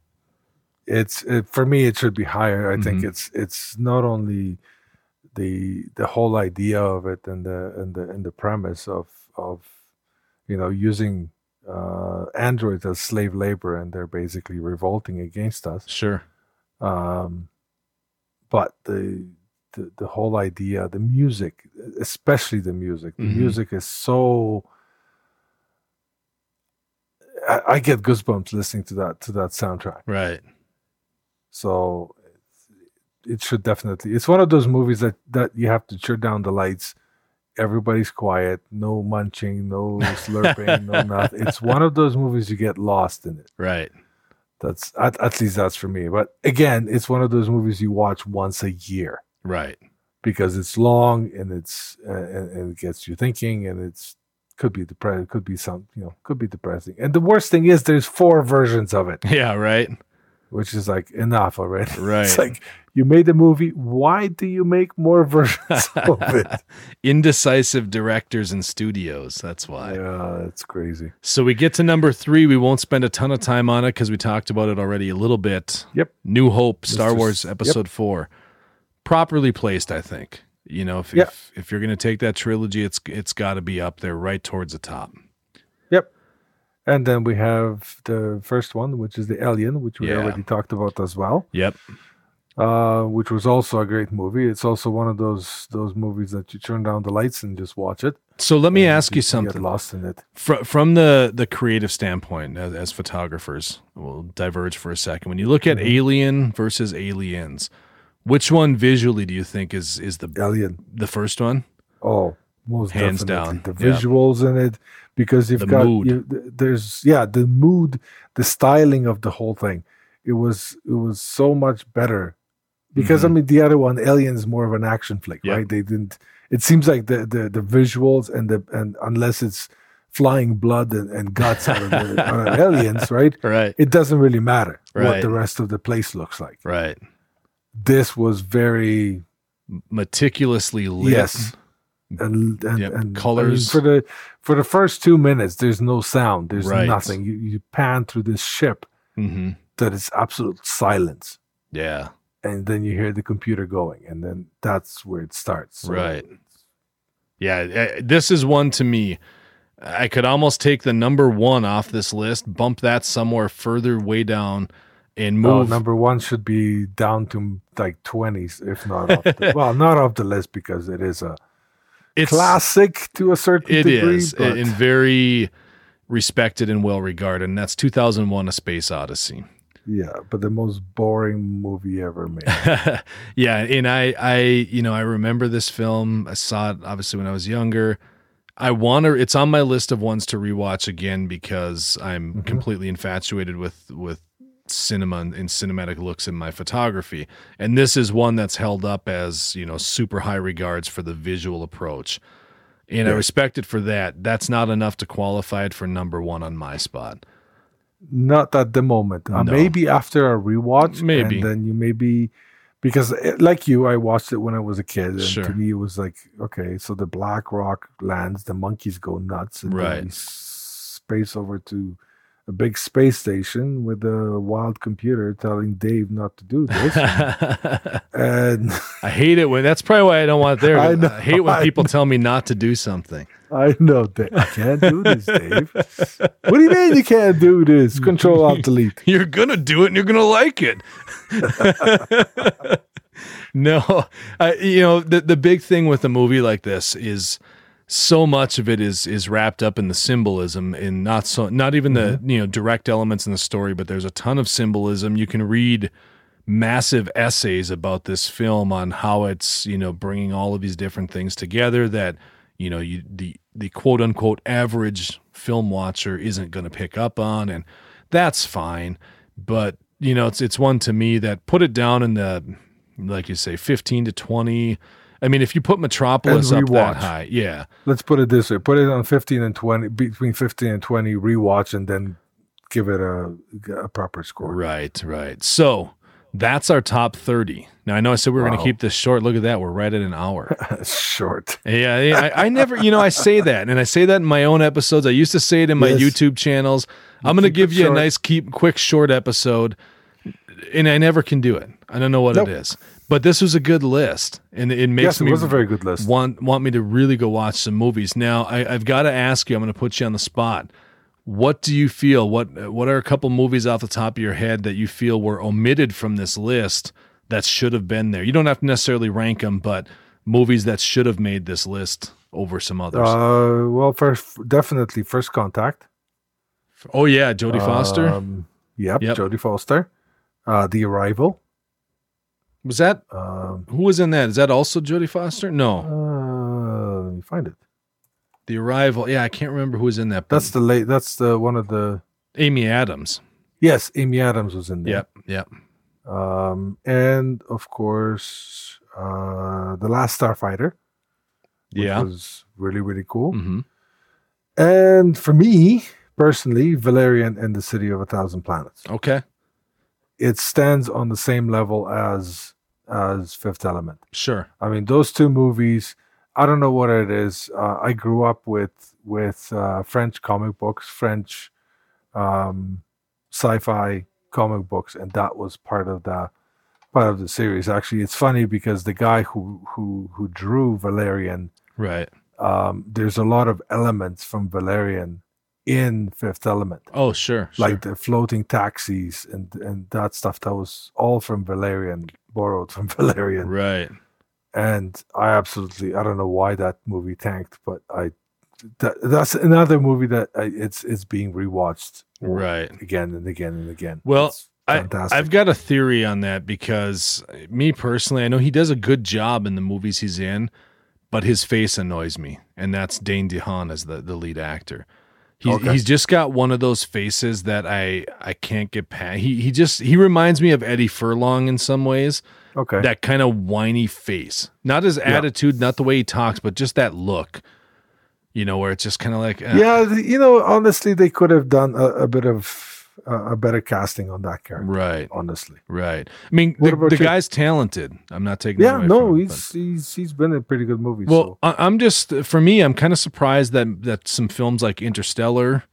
It's it, for me. It should be higher. I Mm-hmm. think it's it's not only the the whole idea of it and the and the and the premise of of you know using uh, androids as slave labor and they're basically revolting against us. Sure. Um, but the, the the whole idea, the music, especially the music, the Mhm. music is so. I, I get goosebumps listening to that to that soundtrack. Right. So it should definitely. It's one of those movies that that you have to turn down the lights. Everybody's quiet, no munching, no slurping, no nothing. It's one of those movies you get lost in it. Right. That's at, at least that's for me. But again, it's one of those movies you watch once a year Right. because it's long and it's uh, and, and it gets you thinking and it's could be depressing, could be some you know could be depressing. And the worst thing is there's four versions of it, Yeah. Right. Which is like enough already. Right. It's like you made the movie. Why do you make more versions of it? Indecisive directors and studios. That's why. Yeah, it's crazy. So we get to number three. We won't spend a ton of time on it because we talked about it already a little bit. Yep. New Hope, Star Mr. Wars Episode Four, properly placed. I think. You know, if Yep. if, if you're going to take that trilogy, it's it's got to be up there, right towards the top. And then we have the first one, which is the Alien, which we Yeah. already talked about as well. Yep. uh, which was also a great movie. It's also one of those those movies that you turn down the lights and just watch it. So let me ask you Get something. lost in it. Fr- from the the creative standpoint as, as photographers we'll diverge for a second when you look Mm-hmm. at alien versus aliens which one visually do you think is is the Alien. the first one Oh, most Hands down. The Yeah. visuals in it because you've The got. You, there's yeah the mood, the styling of the whole thing. It was it was so much better because I mean the other one, Alien, is more of an action flick, Mm-hmm. Right? They didn't. It seems like the the the visuals and the and unless it's flying blood and, and guts out of, the, out of aliens, right? right It doesn't really matter what the rest of the place looks like. right This was very meticulously lit Yes. And and, Yep, and I mean, colors. for the for the first two minutes. There's no sound. There's Right. nothing. You you pan through this ship hmm that is absolute silence, yeah and then you hear the computer going, and then that's where it starts. So Right. yeah eh, this is one to me i could almost take the number one off this list bump that somewhere further way down and No, move number one should be down to like twenties, if not off the, well, not off the list because it is a it's classic to a certain It degree. is, but and very respected and well regarded, and that's 2001: A Space Odyssey. yeah, but the most boring movie ever made. yeah, and I, I, you know, I remember this film. I saw it obviously when I was younger. I want to. It's on my list of ones to rewatch again because I'm Mhm. completely infatuated with with cinema and, and cinematic looks in my photography. And this is one that's held up as you know super high regards for the visual approach. And I respect it for that. That's not enough to qualify it for number one on my spot. Not at the moment. Uh, No. Maybe after a rewatch. Maybe. And then you maybe, because uh, like you, I watched it when I was a kid. And Sure. to me, it was like, okay, so the Black Rock lands, the monkeys go nuts. And Right. then space over to a big space station with a wild computer telling Dave not to do this. and I hate it when that's probably why I don't want it there. I I, hate when I people tell me not to do something. I know that I can't do this, Dave. what do you mean you can't do this? Control Alt Delete. You're gonna do it and you're gonna like it. no, I, you know the the big thing with a movie like this is so much of it is is wrapped up in the symbolism and not so not even the mm-hmm. you know direct elements in the story, but there's a ton of symbolism. You can read massive essays about this film on how it's you know bringing all of these different things together that you know you the the quote unquote average film watcher isn't going to pick up on and that's fine but you know it's it's one to me that put it down in the like you say 15 to 20 i mean if you put metropolis And up that high yeah Let's put it this way: put it on fifteen and twenty, between fifteen and twenty. Rewatch and then give it a, a proper score. right right so that's our top 30 now i know i said we were going to keep this short look at that we're right at an hour Short. Yeah, yeah, I, I never, you know, I say that, and I say that in my own episodes. I used to say it in my Yes. YouTube channels. I'm going to give you a nice, keep quick, short episode, and I never can do it. I don't know what Nope. it is, But this was a good list, and it makes yes, it me was a very good list. want want me to really go watch some movies. Now, I, I've got to ask you. I'm going to put you on the spot. What do you feel? What What are a couple movies off the top of your head that you feel were omitted from this list that should have been there? You don't have to necessarily rank them, but movies that should have made this list over some others. Uh, well, first, definitely First Contact. oh yeah, Jodie Foster. Um, yep, Yep. Jodie Foster. Uh, the Arrival. Was that Um, who was in that? Is that also Jodie Foster? No, uh, let me find it. The Arrival. Yeah, I can't remember who was in that. That's the late. That's the one of the. Amy Adams. Yes, Amy Adams was in there. Yep, yep. Um, and of course, uh, the Last Starfighter. Which Yeah. was really really cool. hmm And for me personally, Valerian and the City of a Thousand Planets. Okay. It stands on the same level as as Fifth Element. Sure. I mean, those two movies. I don't know what it is. Uh, I grew up with with uh, French comic books, French um, sci-fi comic books, and that was part of the part of the series. Actually, it's funny because the guy who who who drew Valerian, Right. um, there's a lot of elements from Valerian in Fifth Element, Oh, sure. sure. like the floating taxis and and that stuff. That was all from Valerian, borrowed from Valerian right. and I absolutely I don't know why that movie tanked, but I that, that's another movie that I, it's it's being rewatched Right. again and again and again. Well, It's I I've got a theory on that because me personally, I know he does a good job in the movies he's in, but his face annoys me, and that's Dane DeHaan as the, the lead actor. He's, Okay. he's just got one of those faces that I I can't get past. He he just he reminds me of Eddie Furlong in some ways. okay. That kind of whiny face, not his attitude, not the way he talks, but just that look. You know, where it's just kind of like, eh, yeah, you know, honestly, they could have done a, a bit of a better casting on that character. right, Honestly, right. I mean, What the, the guy's talented. I'm not taking. yeah, no, from him, he's he's he's been in pretty good movies. Well, so. I'm just for me, I'm kind of surprised that that some films like Interstellar,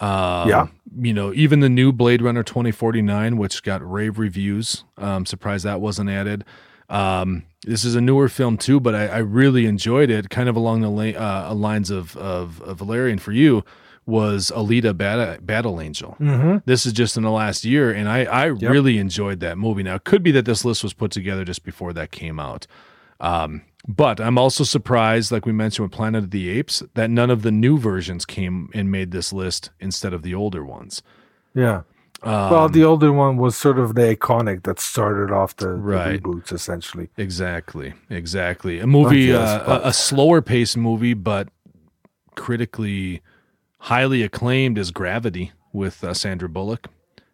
um, Yeah. you know, even the new Blade Runner 2049, which got rave reviews, um, surprised that wasn't added. Um, this is a newer film too, but I, I really enjoyed it. Kind of along the la- uh, lines of, of of Valerian for you was Alita Bat- Battle Angel. Mhm. This is just in the last year, and I I really enjoyed that movie. Now it could be that this list was put together just before that came out. Um, but I'm also surprised, like we mentioned with Planet of the Apes, that none of the new versions came and made this list instead of the older ones. yeah. Um, well, the older one was sort of the iconic that started off the, the reboots, essentially. exactly, exactly. A movie, yes, uh, a, a slower paced movie, but critically highly acclaimed is Gravity with uh, Sandra Bullock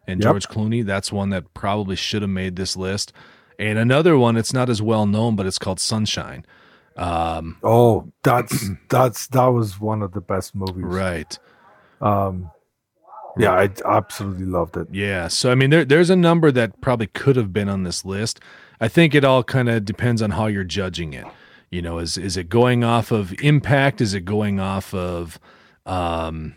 and Yep. George Clooney. That's one that probably should have made this list. And another one, it's not as well known, but it's called Sunshine. Um, Oh, that's that's that was one of the best movies. right. Um, yeah, I absolutely loved it. Yeah. So I mean there there's a number that probably could have been on this list. I think it all kind of depends on how you're judging it. You know, is is it going off of impact? Is it going off of um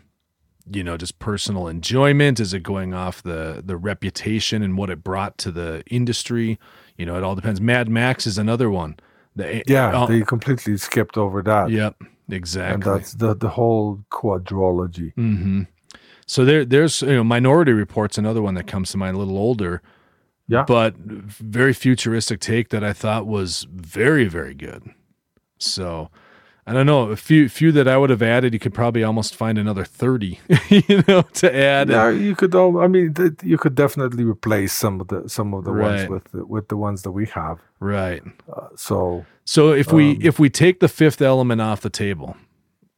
you know, just personal enjoyment? Is it going off the the reputation and what it brought to the industry? You know, it all depends. Mad Max is another one. The, Yeah, oh, they completely skipped over that. yep, and exactly. that's the the whole quadrology. hmm So there, there's you know, Minority Report's another one that comes to mind, a little older, Yeah, but very futuristic take that I thought was very, very good. So I don't know, a few, few that I would have added. You could probably almost find another thirty, you know, to add. yeah, you could. All, I mean, you could definitely replace some of the some of the Right. ones with the, with the ones that we have. Right. Uh, so So if we Um, if we take the fifth element off the table,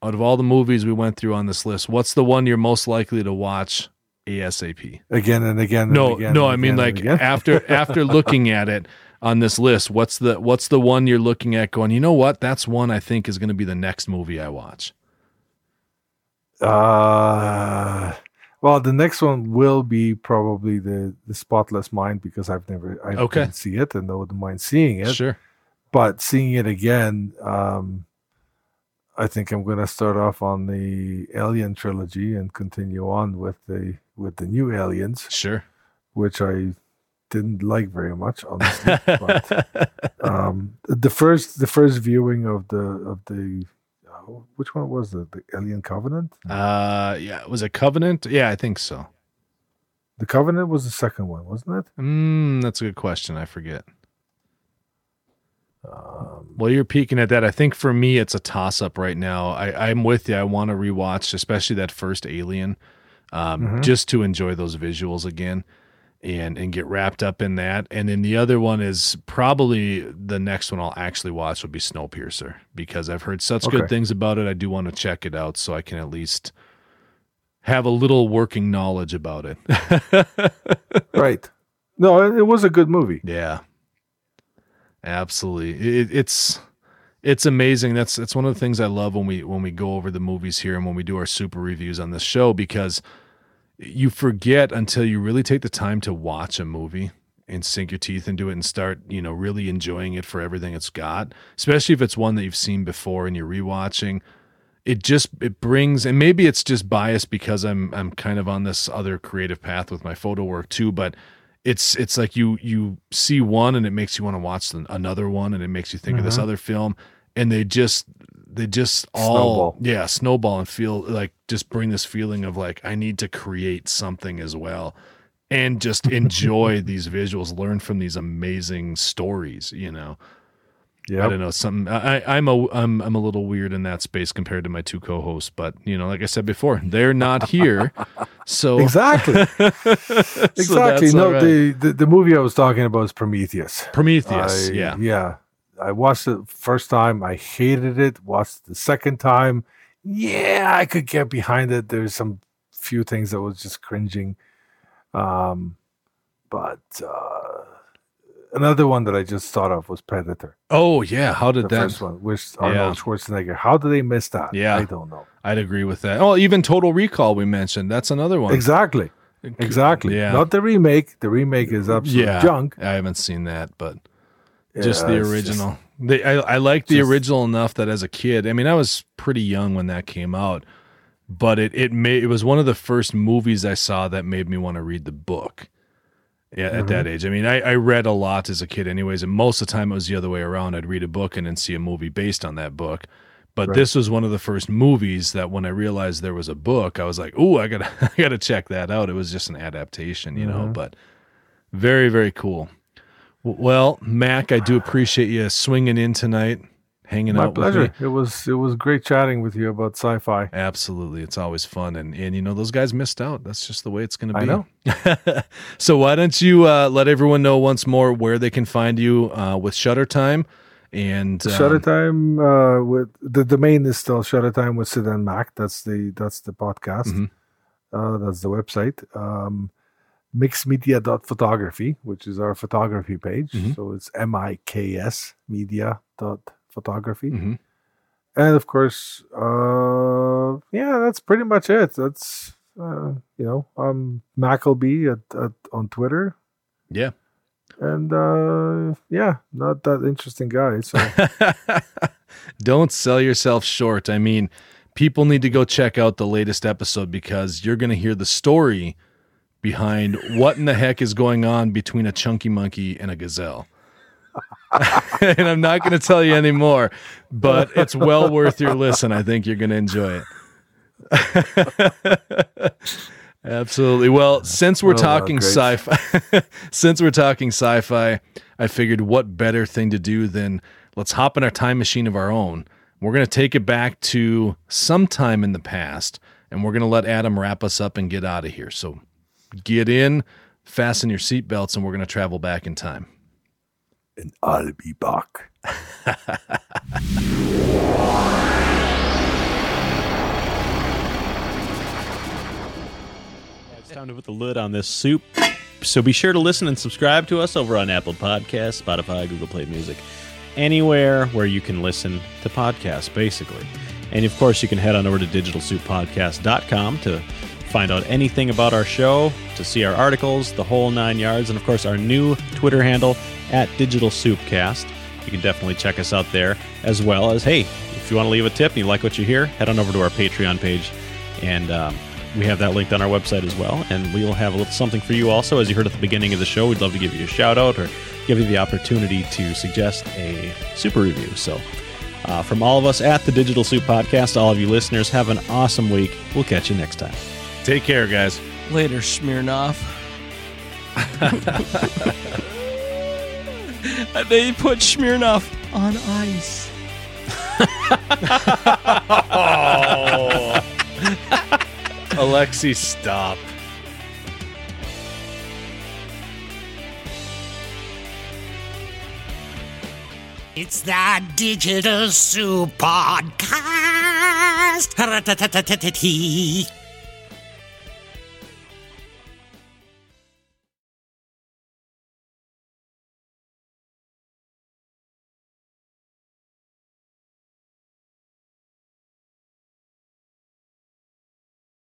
out of all the movies we went through on this list, what's the one you're most likely to watch ASAP? again and again. And no, again no, I mean like after after looking at it on this list, what's the what's the one you're looking at going, you know what? That's one I think is going to be the next movie I watch. Uh, well, the next one will be probably the the Spotless Mind because I've never I Okay. didn't see it and I wouldn't mind seeing it. Sure. But seeing it again, um, I think I'm going to start off on the Alien trilogy and continue on with the with the new Aliens, Sure. which I didn't like very much, honestly. but um, the first the first viewing of the of the uh, which one was it? The Alien Covenant. Uh, yeah, was it Covenant? Yeah, I think so. The Covenant was the second one, wasn't it? Mm, that's a good question. I forget. Um, Well, you're peeking at that. I think for me, it's a toss up right now. I, I'm with you. I want to rewatch, especially that first Alien, um, Mhm. just to enjoy those visuals again and and get wrapped up in that. And then the other one is probably the next one I'll actually watch would be Snowpiercer because I've heard such good things about it. I do want to check it out so I can at least have a little working knowledge about it. right. No, it was a good movie. Yeah, absolutely. It, it's it's amazing. That's that's one of the things I love when we when we go over the movies here and when we do our super reviews on this show because you forget until you really take the time to watch a movie and sink your teeth into it and start you know really enjoying it for everything it's got. Especially if it's one that you've seen before and you're rewatching. It just it brings and maybe it's just biased because I'm I'm kind of on this other creative path with my photo work too, but it's it's like you you see one and it makes you want to watch the, another one and it makes you think of this Mhm. other film and they just they just all Snowball. yeah snowball and feel like just bring this feeling of like I need to create something as well and just enjoy these visuals learn from these amazing stories you know I don't know something. I, I'm a I'm I'm a little weird in that space compared to my two co-hosts, but you know, like I said before, they're not here, so Exactly. So exactly. no, right. the, the the movie I was talking about is Prometheus. Prometheus. I- yeah, Yeah. I watched it first time. I hated it. Watched the second time. Yeah, I could get behind it. There's some few things that was just cringing. Um, but uh, another one that I just thought of was Predator. Oh yeah. How The did that? first one, with Arnold Schwarzenegger. How did they miss that? Yeah. I don't know. I'd agree with that. Oh, even Total Recall we mentioned. That's another one. Exactly. Exactly. Yeah. Not the remake. The remake is absolute yeah. junk. I haven't seen that, but just Yeah, the it's original. They, I, I like the just- original enough that as a kid, I mean, I was pretty young when that came out, but it it made it was one of the first movies I saw that made me want to read the book. Yeah, at that age. I mean, I, I read a lot as a kid, anyways, and most of the time it was the other way around. I'd read a book and then see a movie based on that book. But Right. this was one of the first movies that when I realized there was a book, I was like, "Ooh, I gotta, I gotta check that out." It was just an adaptation, you know, Mhm. but very, very cool. Well, Mac, I do appreciate you swinging in tonight, hanging My out pleasure. with me. It was it was great chatting with you about sci-fi. Absolutely, it's always fun, and and you know those guys missed out. That's just the way it's going to be. I know. so why don't you uh, let everyone know once more where they can find you uh, with Shutter Time and um, Shutter Time uh, with the domain is still Shutter Time with Sid and Mac. That's the that's the podcast. Mhm. Uh, that's the website. Um, miksmedia.photography, which is our photography page. Mhm. So it's M I K S media dot photography. Mhm. And of course, uh, yeah, that's pretty much it. That's uh, you know, um, Mackleby at, at on Twitter, yeah. and uh, yeah, not that interesting guy. So Don't sell yourself short. I mean, people need to go check out the latest episode because you're going to hear the story behind what in the heck is going on between a chunky monkey and a gazelle. and I'm not going to tell you anymore, but it's well worth your listen. I think you're going to enjoy it. Absolutely. Well, since we're Oh, talking great. sci-fi, since we're talking sci-fi, I figured what better thing to do than let's hop in our time machine of our own. We're going to take it back to sometime in the past, and we're going to let Adam wrap us up and get out of here. So get in, fasten your seatbelts, and we're going to travel back in time. And I'll be back. It's time to put the lid on this soup. So be sure to listen and subscribe to us over on Apple Podcasts, Spotify, Google Play Music, anywhere where you can listen to podcasts, basically. And of course, you can head on over to digitalsouppodcast.com to find out anything about our show, to see our articles, the whole nine yards, and of course, our new Twitter handle at Digital Soupcast. You can definitely check us out there, as well as, hey, if you want to leave a tip and you like what you hear, head on over to our Patreon page and um, we have that linked on our website as well. And we'll have a little something for you also. As you heard at the beginning of the show, we'd love to give you a shout out or give you the opportunity to suggest a super review. So, uh, from all of us at the Digital Soup Podcast, all of you listeners, have an awesome week. We'll catch you next time. Take care, guys. Later, Smirnoff. they put Smirnoff on ice. oh. Alexi, stop. It's the Digital Soup Podcast.